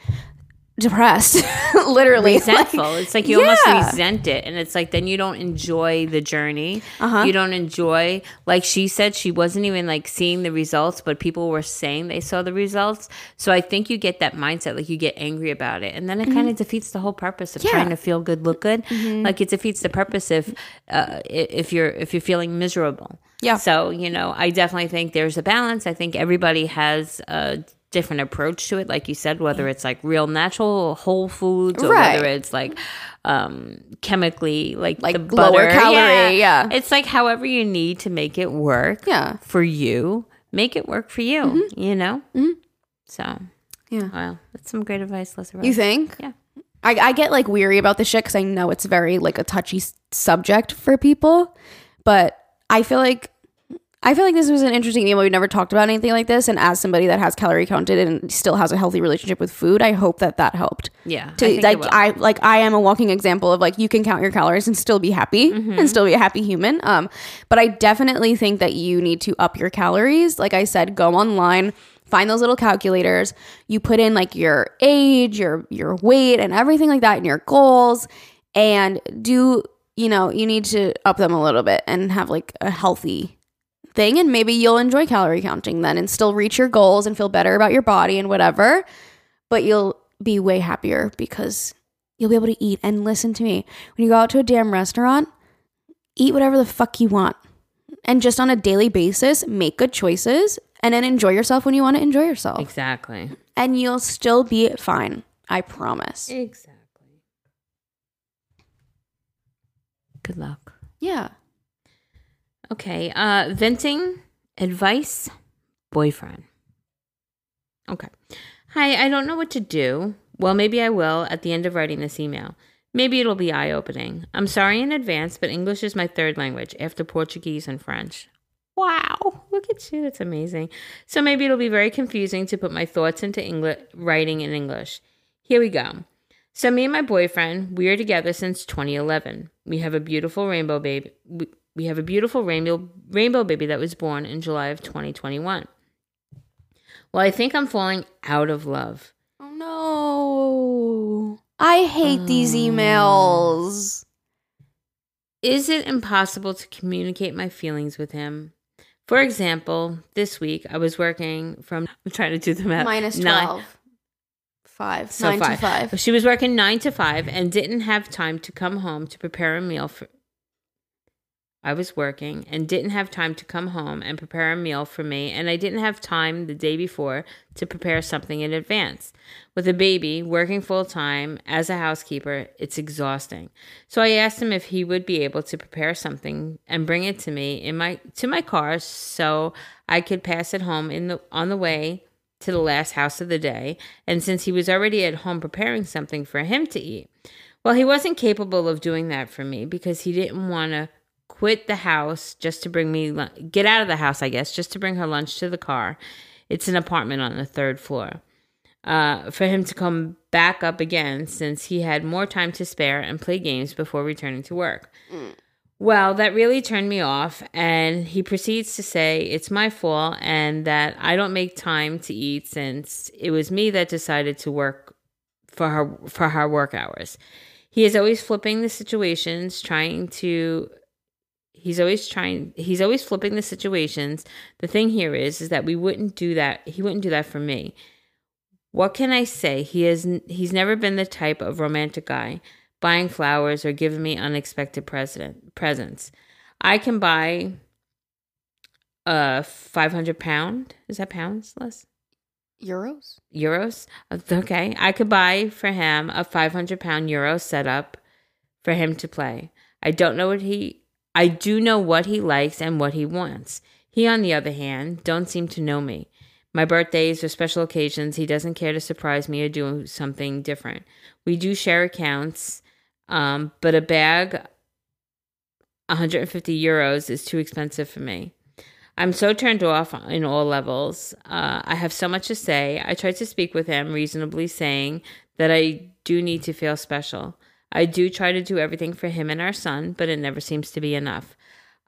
depressed literally resentful. Like, it's like you almost resent it, and it's like then you don't enjoy the journey. Uh-huh. You don't enjoy, like she said, she wasn't even like seeing the results, but people were saying they saw the results. So I think you get that mindset, like you get angry about it, and then it kind of defeats the whole purpose of Mm-hmm. Yeah. Mm-hmm. trying to feel good, look good. Like it defeats the purpose if uh, if you're if you're feeling miserable. Yeah. So you know, I definitely think there's a balance. I think everybody has a different approach to it like you said whether it's like real natural whole foods or Right. whether it's like um chemically like Like the lower butter. calorie, yeah. it's like however you need to make it work Yeah. Mm-hmm. for you make it work for you you know so Yeah. wow that's some great advice Lisa You think? Yeah. I, I get like weary about this shit because I know it's very like a touchy s- subject for people, but I feel like I feel like this was an interesting email. We've never talked about anything like this, and as somebody that has calorie counted and still has a healthy relationship with food, I hope that that helped. Yeah, I To think like. I like I am a walking example of like you can count your calories and still be happy Mm-hmm. and still be a happy human. Um, but I definitely think that you need to up your calories. Like I said, go online find those little calculators you put in like your age your your weight and everything like that and your goals and do you know you need to up them a little bit and have like a healthy thing and maybe you'll enjoy calorie counting then and still reach your goals and feel better about your body and whatever but you'll be way happier because you'll be able to eat. And listen to me when you go out to a damn restaurant eat whatever the fuck you want. And just on a daily basis make good choices and then enjoy yourself when you want to enjoy yourself. Exactly. And you'll still be fine i promise. Exactly. Good luck. Yeah okay uh venting advice boyfriend Okay. Hi, I don't know what to do. Well, maybe I will at the end of writing this email. Maybe it'll be eye opening. I'm sorry in advance, but English is my third language after Portuguese and French. Wow, look at you. That's amazing. So maybe it'll be very confusing to put my thoughts into English writing in English. Here we go. So me and my boyfriend, we are together since 2011. We have a beautiful rainbow baby. We, we have a beautiful rainbow rainbow baby that was born in July of 2021. Well, I think I'm falling out of love. Oh no. I hate these um, emails. Is it impossible to communicate my feelings with him? For example, this week I was working from I'm trying to do the math. Minus nine- 5. So 9 five. to 5. She was working nine to five and didn't have time to come home to prepare a meal for. I was working and didn't have time to come home and prepare a meal for me, and I didn't have time the day before to prepare something in advance. With a baby, working full time as a housekeeper, it's exhausting. So I asked him if he would be able to prepare something and bring it to me in my to my car so I could pass it home in the on the way to the last house of the day, and since he was already at home preparing something for him to eat. Well, he wasn't capable of doing that for me because he didn't want to quit the house just to bring me get out of the house, I guess, just to bring her lunch to the car. It's an apartment on the third floor. Uh, for him to come back up again since he had more time to spare and play games before returning to work. Well, that really turned me off, and he proceeds to say it's my fault and that I don't make time to eat since it was me that decided to work for her for her work hours. He is always flipping the situations, trying to he's always trying he's always flipping the situations. The thing here is is that we wouldn't do that. He wouldn't do that for me. What can I say? He has he's never been the type of romantic guy buying flowers or giving me unexpected present presents. I can buy a 500 pound, is that pounds less? Euros? Euros? Okay. I could buy for him a 500 pound Euro setup for him to play. I don't know what he, I do know what he likes and what he wants. He, on the other hand, don't seem to know me. My birthdays or special occasions, he doesn't care to surprise me or do something different. We do share accounts, um, but a bag, 150 euros, is too expensive for me. I'm so turned off in all levels. Uh, I have so much to say. I tried to speak with him reasonably, saying that I do need to feel special. I do try to do everything for him and our son, but it never seems to be enough.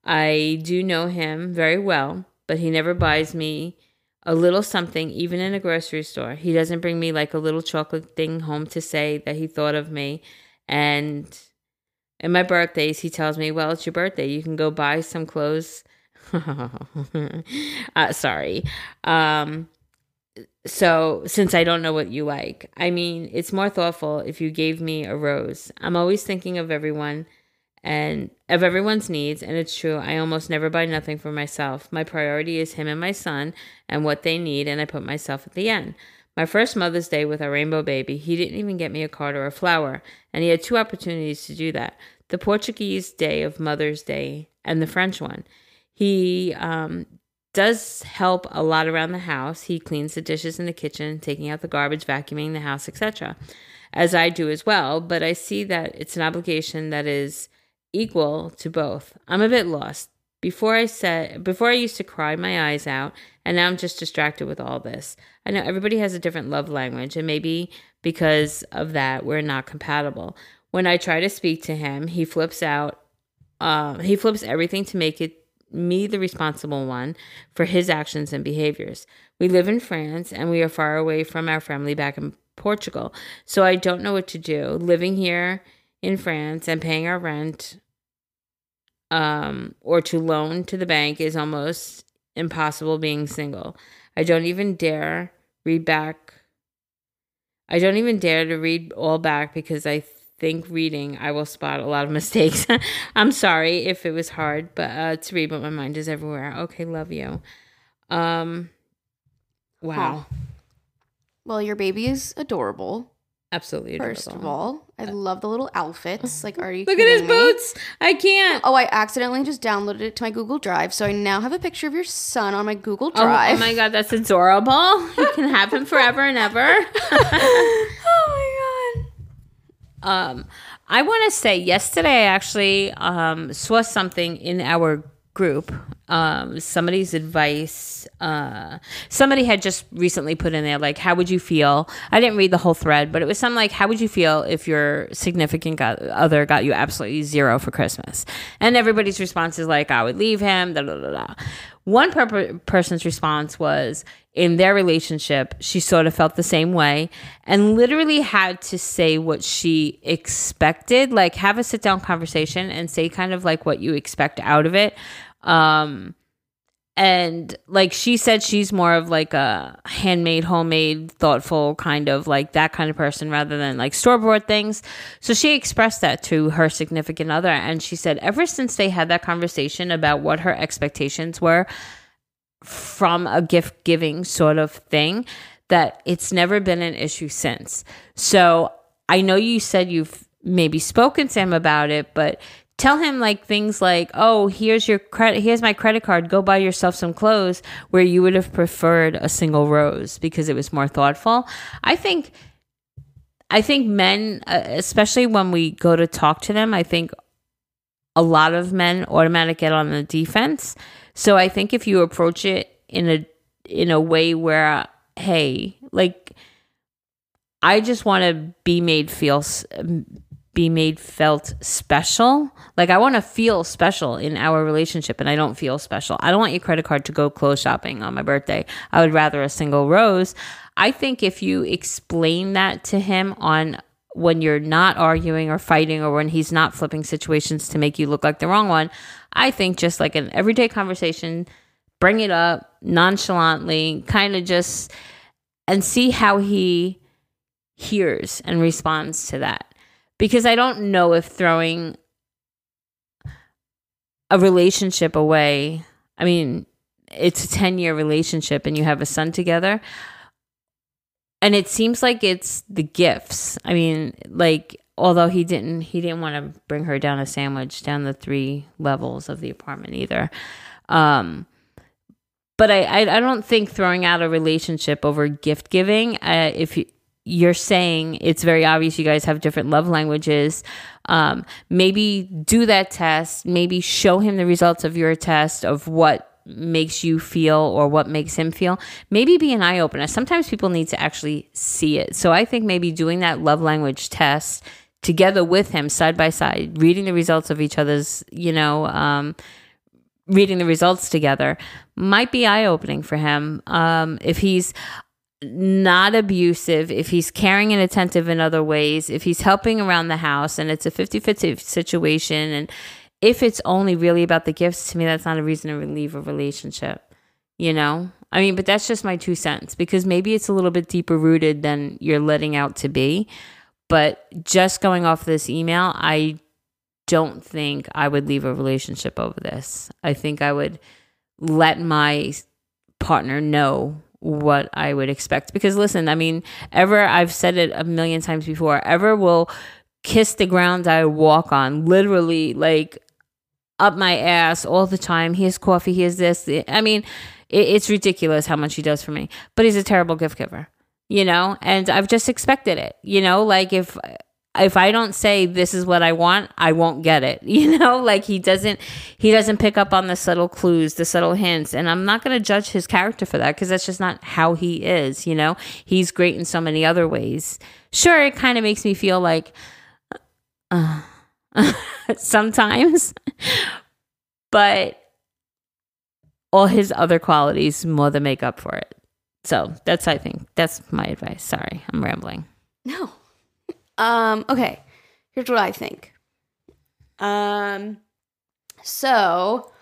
I do know him very well, but he never buys me a little something, even in a grocery store. He doesn't bring me like a little chocolate thing home to say that he thought of me. And in my birthdays, he tells me, Well, it's your birthday. You can go buy some clothes. uh, sorry. Um, so, since I don't know what you like, I mean, it's more thoughtful if you gave me a rose. I'm always thinking of everyone and of everyone's needs, and it's true. I almost never buy nothing for myself. My priority is him and my son and what they need, and I put myself at the end. My first Mother's Day with our rainbow baby, he didn't even get me a card or a flower, and he had two opportunities to do that the Portuguese Day of Mother's Day and the French one. He um, does help a lot around the house. He cleans the dishes in the kitchen, taking out the garbage, vacuuming the house, etc., as I do as well. But I see that it's an obligation that is equal to both. I'm a bit lost. Before I said before I used to cry my eyes out, and now I'm just distracted with all this. I know everybody has a different love language, and maybe because of that, we're not compatible. When I try to speak to him, he flips out. Uh, he flips everything to make it me the responsible one for his actions and behaviors. We live in France and we are far away from our family back in Portugal. So I don't know what to do. Living here in France and paying our rent um or to loan to the bank is almost impossible being single. I don't even dare read back I don't even dare to read all back because I think reading I will spot a lot of mistakes. I'm sorry if it was hard, but uh, to read, but my mind is everywhere. Okay, love you. Um, wow, Well, your baby is adorable, absolutely. first of all. I love the little outfits. Like, are you Look at his me? boots. I can't. Oh, I accidentally just downloaded it to my Google Drive, so I now have a picture of your son on my Google Oh, Drive. oh my god, that's adorable. You can have him forever and ever. Um, I want to say yesterday I actually um, saw something in our group. Um, somebody's advice. Uh, somebody had just recently put in there like, "How would you feel?" I didn't read the whole thread, but it was something like, "How would you feel if your significant got, other got you absolutely zero for Christmas?" And everybody's response is like, "I would leave him." Da, da, da, da. One per- person's response was, in their relationship, she sort of felt the same way and literally had to say what she expected, like have a sit down conversation and say kind of like what you expect out of it. Um, and like she said, she's more of like a handmade, homemade, thoughtful kind of like that kind of person rather than like store bought things. So she expressed that to her significant other. And she said, ever since they had that conversation about what her expectations were, from a gift giving sort of thing that it's never been an issue since. So I know you said you've maybe spoken to him about it, but tell him like things like, "Oh, here's your credit here's my credit card. Go buy yourself some clothes where you would have preferred a single rose because it was more thoughtful." I think I think men uh, especially when we go to talk to them, I think a lot of men automatically get on the defense. So I think if you approach it in a in a way where hey, like I just want to be made feel be made felt special. Like I want to feel special in our relationship and I don't feel special. I don't want your credit card to go clothes shopping on my birthday. I would rather a single rose. I think if you explain that to him on when you're not arguing or fighting or when he's not flipping situations to make you look like the wrong one, I think just like an everyday conversation, bring it up nonchalantly, kind of just and see how he hears and responds to that. Because I don't know if throwing a relationship away, I mean, it's a 10 year relationship and you have a son together. And it seems like it's the gifts. I mean, like although he didn't he didn't want to bring her down a sandwich down the three levels of the apartment either. Um but I, I, I don't think throwing out a relationship over gift giving. Uh, if you, you're saying it's very obvious you guys have different love languages, um, maybe do that test. Maybe show him the results of your test of what makes you feel or what makes him feel. Maybe be an eye opener. Sometimes people need to actually see it. So I think maybe doing that love language test together with him side by side, reading the results of each other's, you know, um, reading the results together might be eye opening for him. Um, if he's not abusive, if he's caring and attentive in other ways, if he's helping around the house and it's a 50 50 situation, and if it's only really about the gifts, to me, that's not a reason to leave a relationship, you know? I mean, but that's just my two cents because maybe it's a little bit deeper rooted than you're letting out to be. But just going off this email, I don't think I would leave a relationship over this. I think I would let my partner know what I would expect. Because listen, I mean, Ever, I've said it a million times before, Ever will kiss the ground I walk on, literally, like up my ass all the time. Here's coffee, here's this. I mean, it, it's ridiculous how much he does for me, but he's a terrible gift giver, you know? And I've just expected it, you know? Like if if I don't say this is what I want, I won't get it. You know, like he doesn't he doesn't pick up on the subtle clues, the subtle hints, and I'm not going to judge his character for that because that's just not how he is, you know? He's great in so many other ways. Sure, it kind of makes me feel like uh, sometimes but all his other qualities more than make up for it. So, that's I think that's my advice. Sorry, I'm rambling. No. Um, okay. Here's what I think. Um so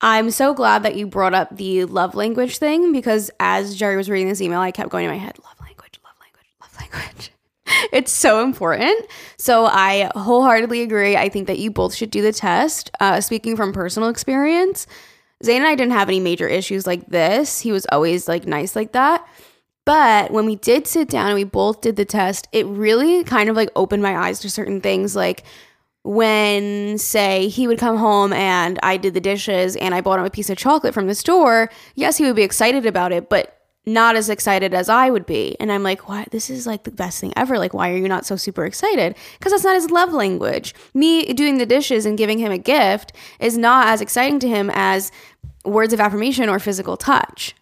I'm so glad that you brought up the love language thing because as Jerry was reading this email, I kept going in my head, love language, love language, love language. it's so important. So I wholeheartedly agree. I think that you both should do the test. Uh, speaking from personal experience, Zayn and I didn't have any major issues like this. He was always like nice like that. But when we did sit down and we both did the test, it really kind of like opened my eyes to certain things. Like when, say, he would come home and I did the dishes and I bought him a piece of chocolate from the store, yes, he would be excited about it, but not as excited as I would be. And I'm like, what? This is like the best thing ever. Like, why are you not so super excited? Because that's not his love language. Me doing the dishes and giving him a gift is not as exciting to him as words of affirmation or physical touch.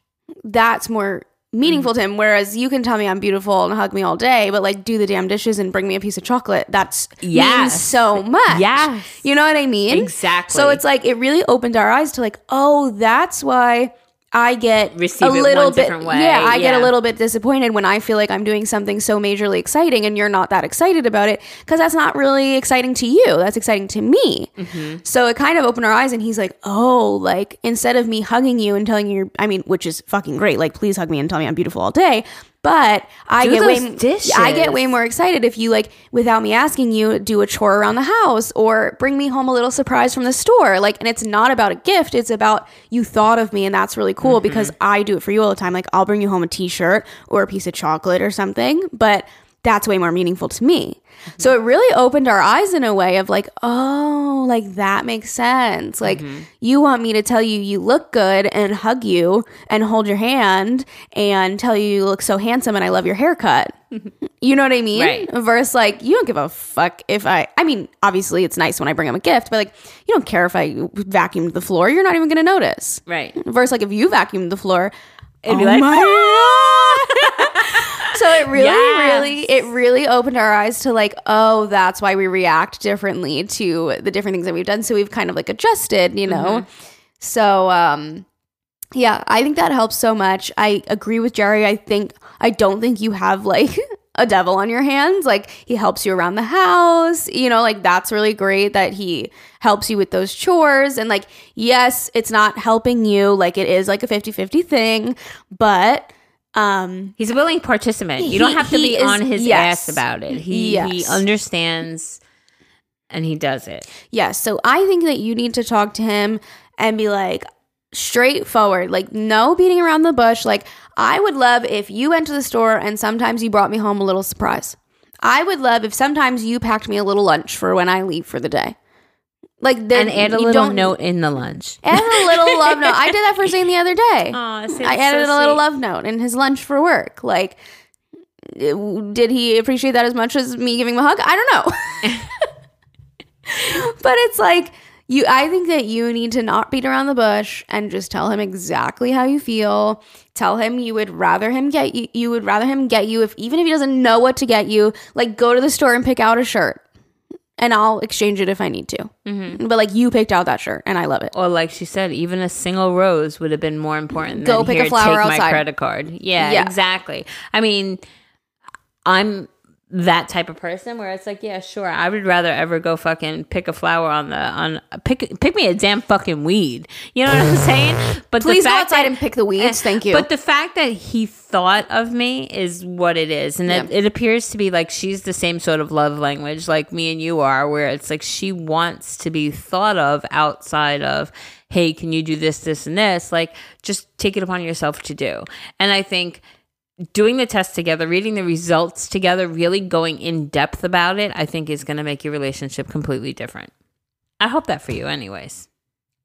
That's more meaningful mm. to him. Whereas you can tell me I'm beautiful and hug me all day, but like do the damn dishes and bring me a piece of chocolate. That's means so much. Yes. You know what I mean? Exactly. So it's like it really opened our eyes to like, oh, that's why I get Receive a little bit. different way, Yeah, I get a little bit disappointed when I feel like I'm doing something so majorly exciting and you're not that excited about it because that's not really exciting to you. That's exciting to me. Mm-hmm. So it kind of opened our eyes, and he's like, "Oh, like instead of me hugging you and telling you, I mean, which is fucking great. Like, please hug me and tell me I'm beautiful all day." But I Do get way, dishes. I get way more excited if you like, without me asking you, do a chore around the house or bring me home a little surprise from the store. Like, and it's not about a gift; it's about you thought of me, and that's really cool mm-hmm. because I do it for you all the time. Like, I'll bring you home a T-shirt or a piece of chocolate or something, but that's way more meaningful to me. So it really opened our eyes in a way of like, oh, like that makes sense. Like mm-hmm. you want me to tell you you look good and hug you and hold your hand and tell you you look so handsome and I love your haircut. you know what I mean? Right. Versus like you don't give a fuck if I I mean, obviously it's nice when I bring him a gift, but like you don't care if I vacuumed the floor, you're not even gonna notice. right. Versus like if you vacuumed the floor, It'd be oh like, my so it really, Yes. really, it really opened our eyes to like, oh, that's why we react differently to the different things that we've done. So we've kind of like adjusted, you know. So um yeah, I think that helps so much. I agree with Jerry. I think I don't think you have like a devil on your hands. Like he helps you around the house, you know, like that's really great that he helps you with those chores and like yes, it's not helping you, like it is like a 50-50 thing, but um He's a willing participant. You don't have to be is- on his yes. ass about it. He he understands and he does it. Yes. So I think that you need to talk to him and be like straightforward, like no beating around the bush. Like I would love if you went to the store and sometimes you brought me home a little surprise. I would love if sometimes you packed me a little lunch for when I leave for the day. Like then And add a little don't- note in the lunch. Add a little love note. I did that for Zane the other day. Aw, I added so a little sweet. love note in his lunch for work. Like, did he appreciate that as much as me giving him a hug? I don't know. but it's like you. I think that you need to not beat around the bush and just tell him exactly how you feel. Tell him you would rather him get you. You would rather him get you if even if he doesn't know what to get you. Like, go to the store and pick out a shirt. And I'll exchange it if I need to. Mm-hmm. But like you picked out that shirt and I love it. Or like she said, even a single rose would have been more important Go than pick a flower take my outside. credit card. Yeah, Yeah. exactly. I mean, I'm that type of person where it's like, yeah, sure, I would rather ever go fucking pick a flower on the on pick pick me a damn fucking weed. You know what I'm saying? But Please go outside that- and pick the weeds. Eh, thank you. But the fact that he thought of me is what it is. And it, it appears to be like she's the same sort of love language like me and you are, where it's like she wants to be thought of outside of, hey, can you do this, this, and this? Like, just take it upon yourself to do. And I think doing the test together, reading the results together, really going in depth about it, I think is going to make your relationship completely different. I hope that for you, anyways.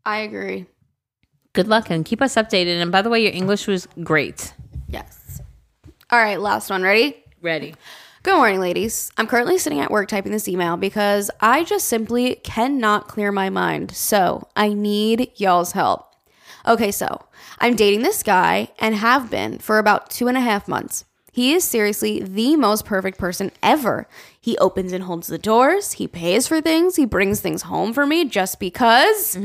I agree. Good luck and keep us updated. And by the way, your English was great. Yes. All right, last one. Ready? Ready. Good morning, ladies. I'm currently sitting at work typing this email because I just simply cannot clear my mind. So I need y'all's help. Okay, so I'm dating this guy and have been for about two and a half months. He is seriously the most perfect person ever. He opens and holds the doors. He pays for things. He brings things home for me just because.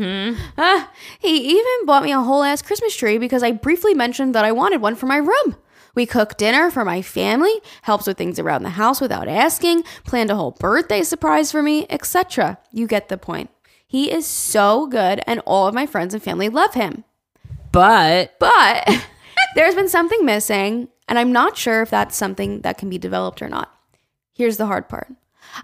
Ah, he even bought me a whole ass Christmas tree because I briefly mentioned that I wanted one for my room. We cook dinner for my family, helps with things around the house without asking, planned a whole birthday surprise for me, etc. You get the point. He is so good, and all of my friends and family love him. But But there's been something missing, and I'm not sure if that's something that can be developed or not. Here's the hard part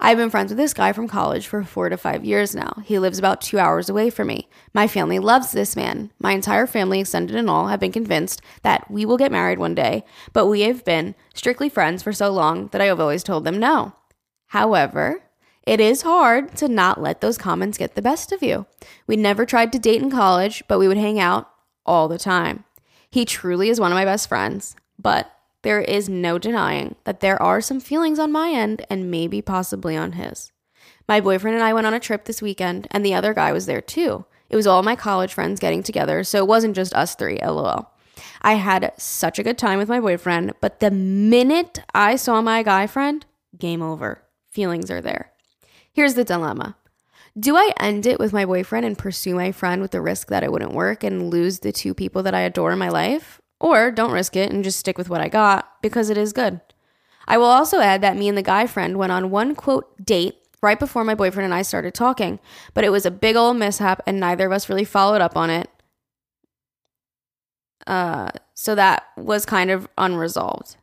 I've been friends with this guy from college for four to five years now. He lives about two hours away from me. My family loves this man. My entire family, extended and all, have been convinced that we will get married one day, but we have been strictly friends for so long that I have always told them no. However, it is hard to not let those comments get the best of you. We never tried to date in college, but we would hang out all the time. He truly is one of my best friends, but there is no denying that there are some feelings on my end and maybe possibly on his. My boyfriend and I went on a trip this weekend, and the other guy was there too. It was all my college friends getting together, so it wasn't just us three, lol. I had such a good time with my boyfriend, but the minute I saw my guy friend, game over. Feelings are there. Here's the dilemma Do I end it with my boyfriend and pursue my friend with the risk that it wouldn't work and lose the two people that I adore in my life? Or don't risk it and just stick with what I got because it is good. I will also add that me and the guy friend went on one quote date right before my boyfriend and I started talking, but it was a big old mishap and neither of us really followed up on it. Uh, so that was kind of unresolved.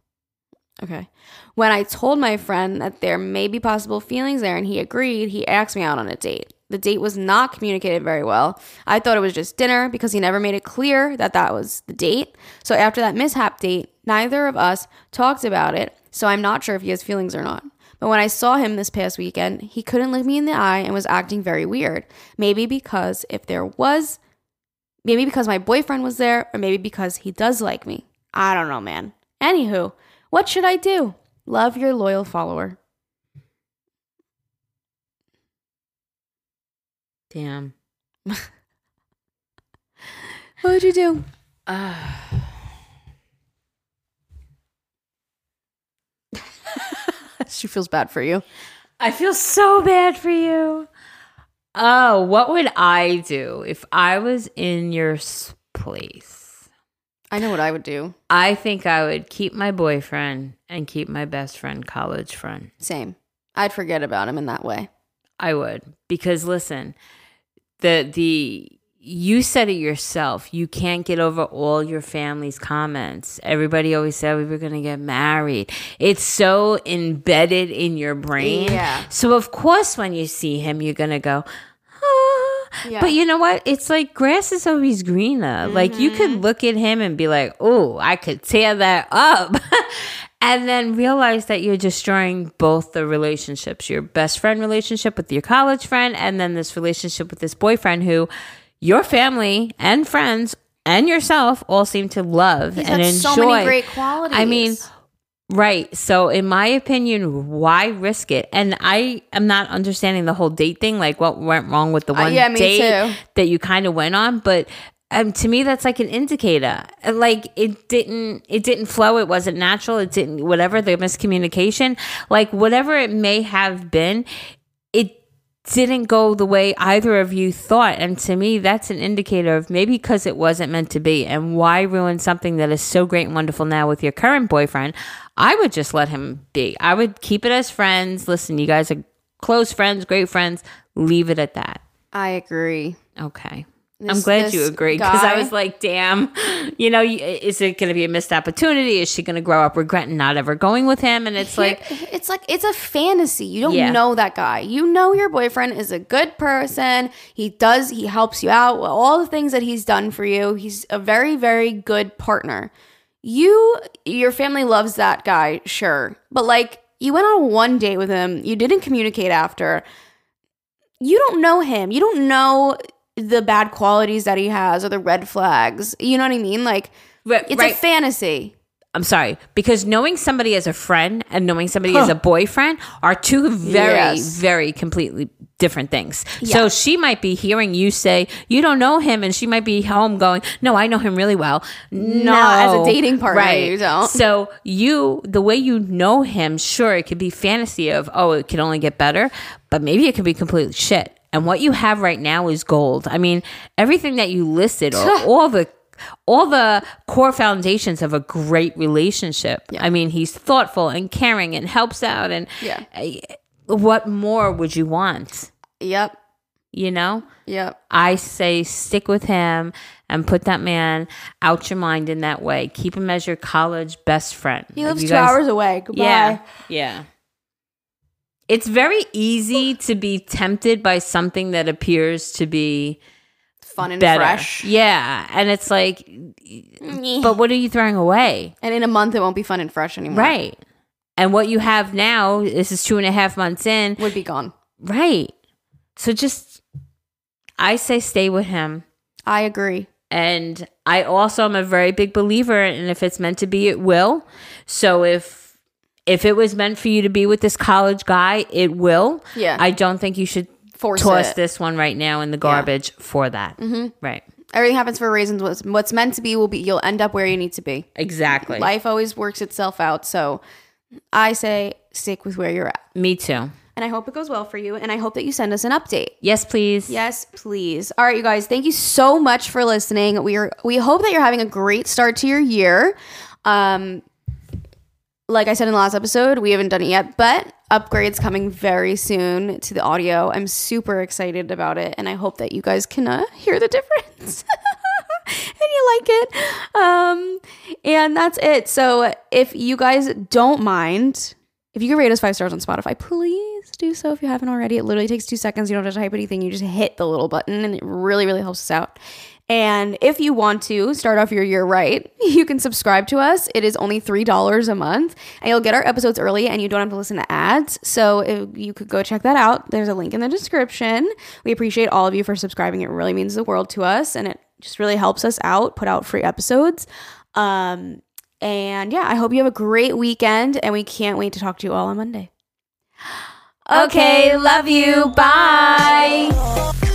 Okay. When I told my friend that there may be possible feelings there and he agreed, he asked me out on a date. The date was not communicated very well. I thought it was just dinner because he never made it clear that that was the date. So after that mishap date, neither of us talked about it, so I'm not sure if he has feelings or not. But when I saw him this past weekend, he couldn't look me in the eye and was acting very weird. Maybe because if there was, maybe because my boyfriend was there, or maybe because he does like me. I don't know, man. Anywho, what should I do? Love your loyal follower. Damn. What would you do? she feels bad for you. I feel so bad for you. Oh, what would I do if I was in your place? I know what I would do. I think I would keep my boyfriend and keep my best friend, college friend. Same. I'd forget about him in that way. I would because listen, the the you said it yourself. You can't get over all your family's comments. Everybody always said we were going to get married. It's so embedded in your brain. Yeah. So of course when you see him you're going to go. Yeah. But you know what? It's like grass is always greener. Like you Mm-hmm. could look at him and be like, "Oh, I could tear that up." and then realize that you're destroying both the relationships your best friend relationship with your college friend and then this relationship with this boyfriend who your family and friends and yourself all seem to love He's and enjoy so many great qualities. i mean right. So in my opinion why risk it? And i am not understanding the whole date thing like what went wrong with the Uh, one yeah, me date too. that you kind of went on. But um, to me that's like an indicator. Like it didn't it didn't flow. It wasn't natural. It didn't whatever the miscommunication like whatever it may have been it didn't go the way either of you thought. And to me that's an indicator of maybe because it wasn't meant to be. And why ruin something that is so great and wonderful now with your current boyfriend i would just let him be i would keep it as friends listen you guys are close friends great friends leave it at that I agree. Okay. I'm glad you this agreed because I was like, damn, you know, is it going to be a missed opportunity? Is she going to grow up regretting not ever going with him? And it's like, it's like it's a fantasy. You don't Yeah. know that guy. You know your boyfriend is a good person. He does he helps you out. All the things that he's done for you. He's a very very good partner. You your family loves that guy, sure. But like you went on one date with him. You didn't communicate after. You don't know him. You don't know the bad qualities that he has or the red flags. You know what I mean? Like Right, it's right. a fantasy. I'm sorry, because knowing somebody as a friend and knowing somebody as a boyfriend are two very, Yes. very completely different things. So she might be hearing you say, you don't know him, and she might be home going, no, I know him really well. No, as a dating partner, right. you don't. So you, the way you know him, sure, it could be fantasy of, oh, it can only get better, but maybe it could be completely shit. And what you have right now is gold. I mean, everything that you listed, or all the all the core foundations of a great relationship. I mean, he's thoughtful and caring and helps out. And Yeah. What more would you want? Yep. You know, Yep. I say stick with him and put that man out your mind in that way. Keep him as your college best friend. He lives two guys- hours away. Goodbye. Yeah, yeah. it's very easy to be tempted by something that appears to be Fun and better. fresh. Yeah, and it's like, but what are you throwing away? And in a month, it won't be fun and fresh anymore. Right. And what you have now, this is two and a half months in. Would be gone. Right. So just, I say stay with him. I agree. And I also am a very big believer and if it's meant to be, it will. So if if it was meant for you to be with this college guy, it will. Yeah. I don't think you should Force toss it. this one right now in the garbage for that. Mm-hmm. Right. Everything happens for reasons. What's, what's meant to be will be. You'll end up where you need to be. Exactly. Life always works itself out. So I say stick with where you're at. Me too. And I hope it goes well for you. And I hope that you send us an update. Yes, please. Yes, please. All right, you guys. Thank you so much for listening. We are we hope that you're having a great start to your year. Um, like I said in the last episode, we haven't done it yet, but upgrades coming very soon to the audio. I'm super excited about it, and I hope that you guys can uh, hear the difference. and you like it. Um, and that's it. So if you guys don't mind, if you could rate us five stars on Spotify, please do so if you haven't already. It literally takes two seconds. You don't have to type anything. You just hit the little button and it really, really helps us out. And if you want to start off your year right, you can subscribe to us. It is only $3 a month and you'll get our episodes early and you don't have to listen to ads. So you could go check that out. There's a link in the description. We appreciate all of you for subscribing. It really means the world to us and it just really helps us out, put out free episodes. Um, and yeah, I hope you have a great weekend and we can't wait to talk to you all on Monday. Okay, love you. Bye.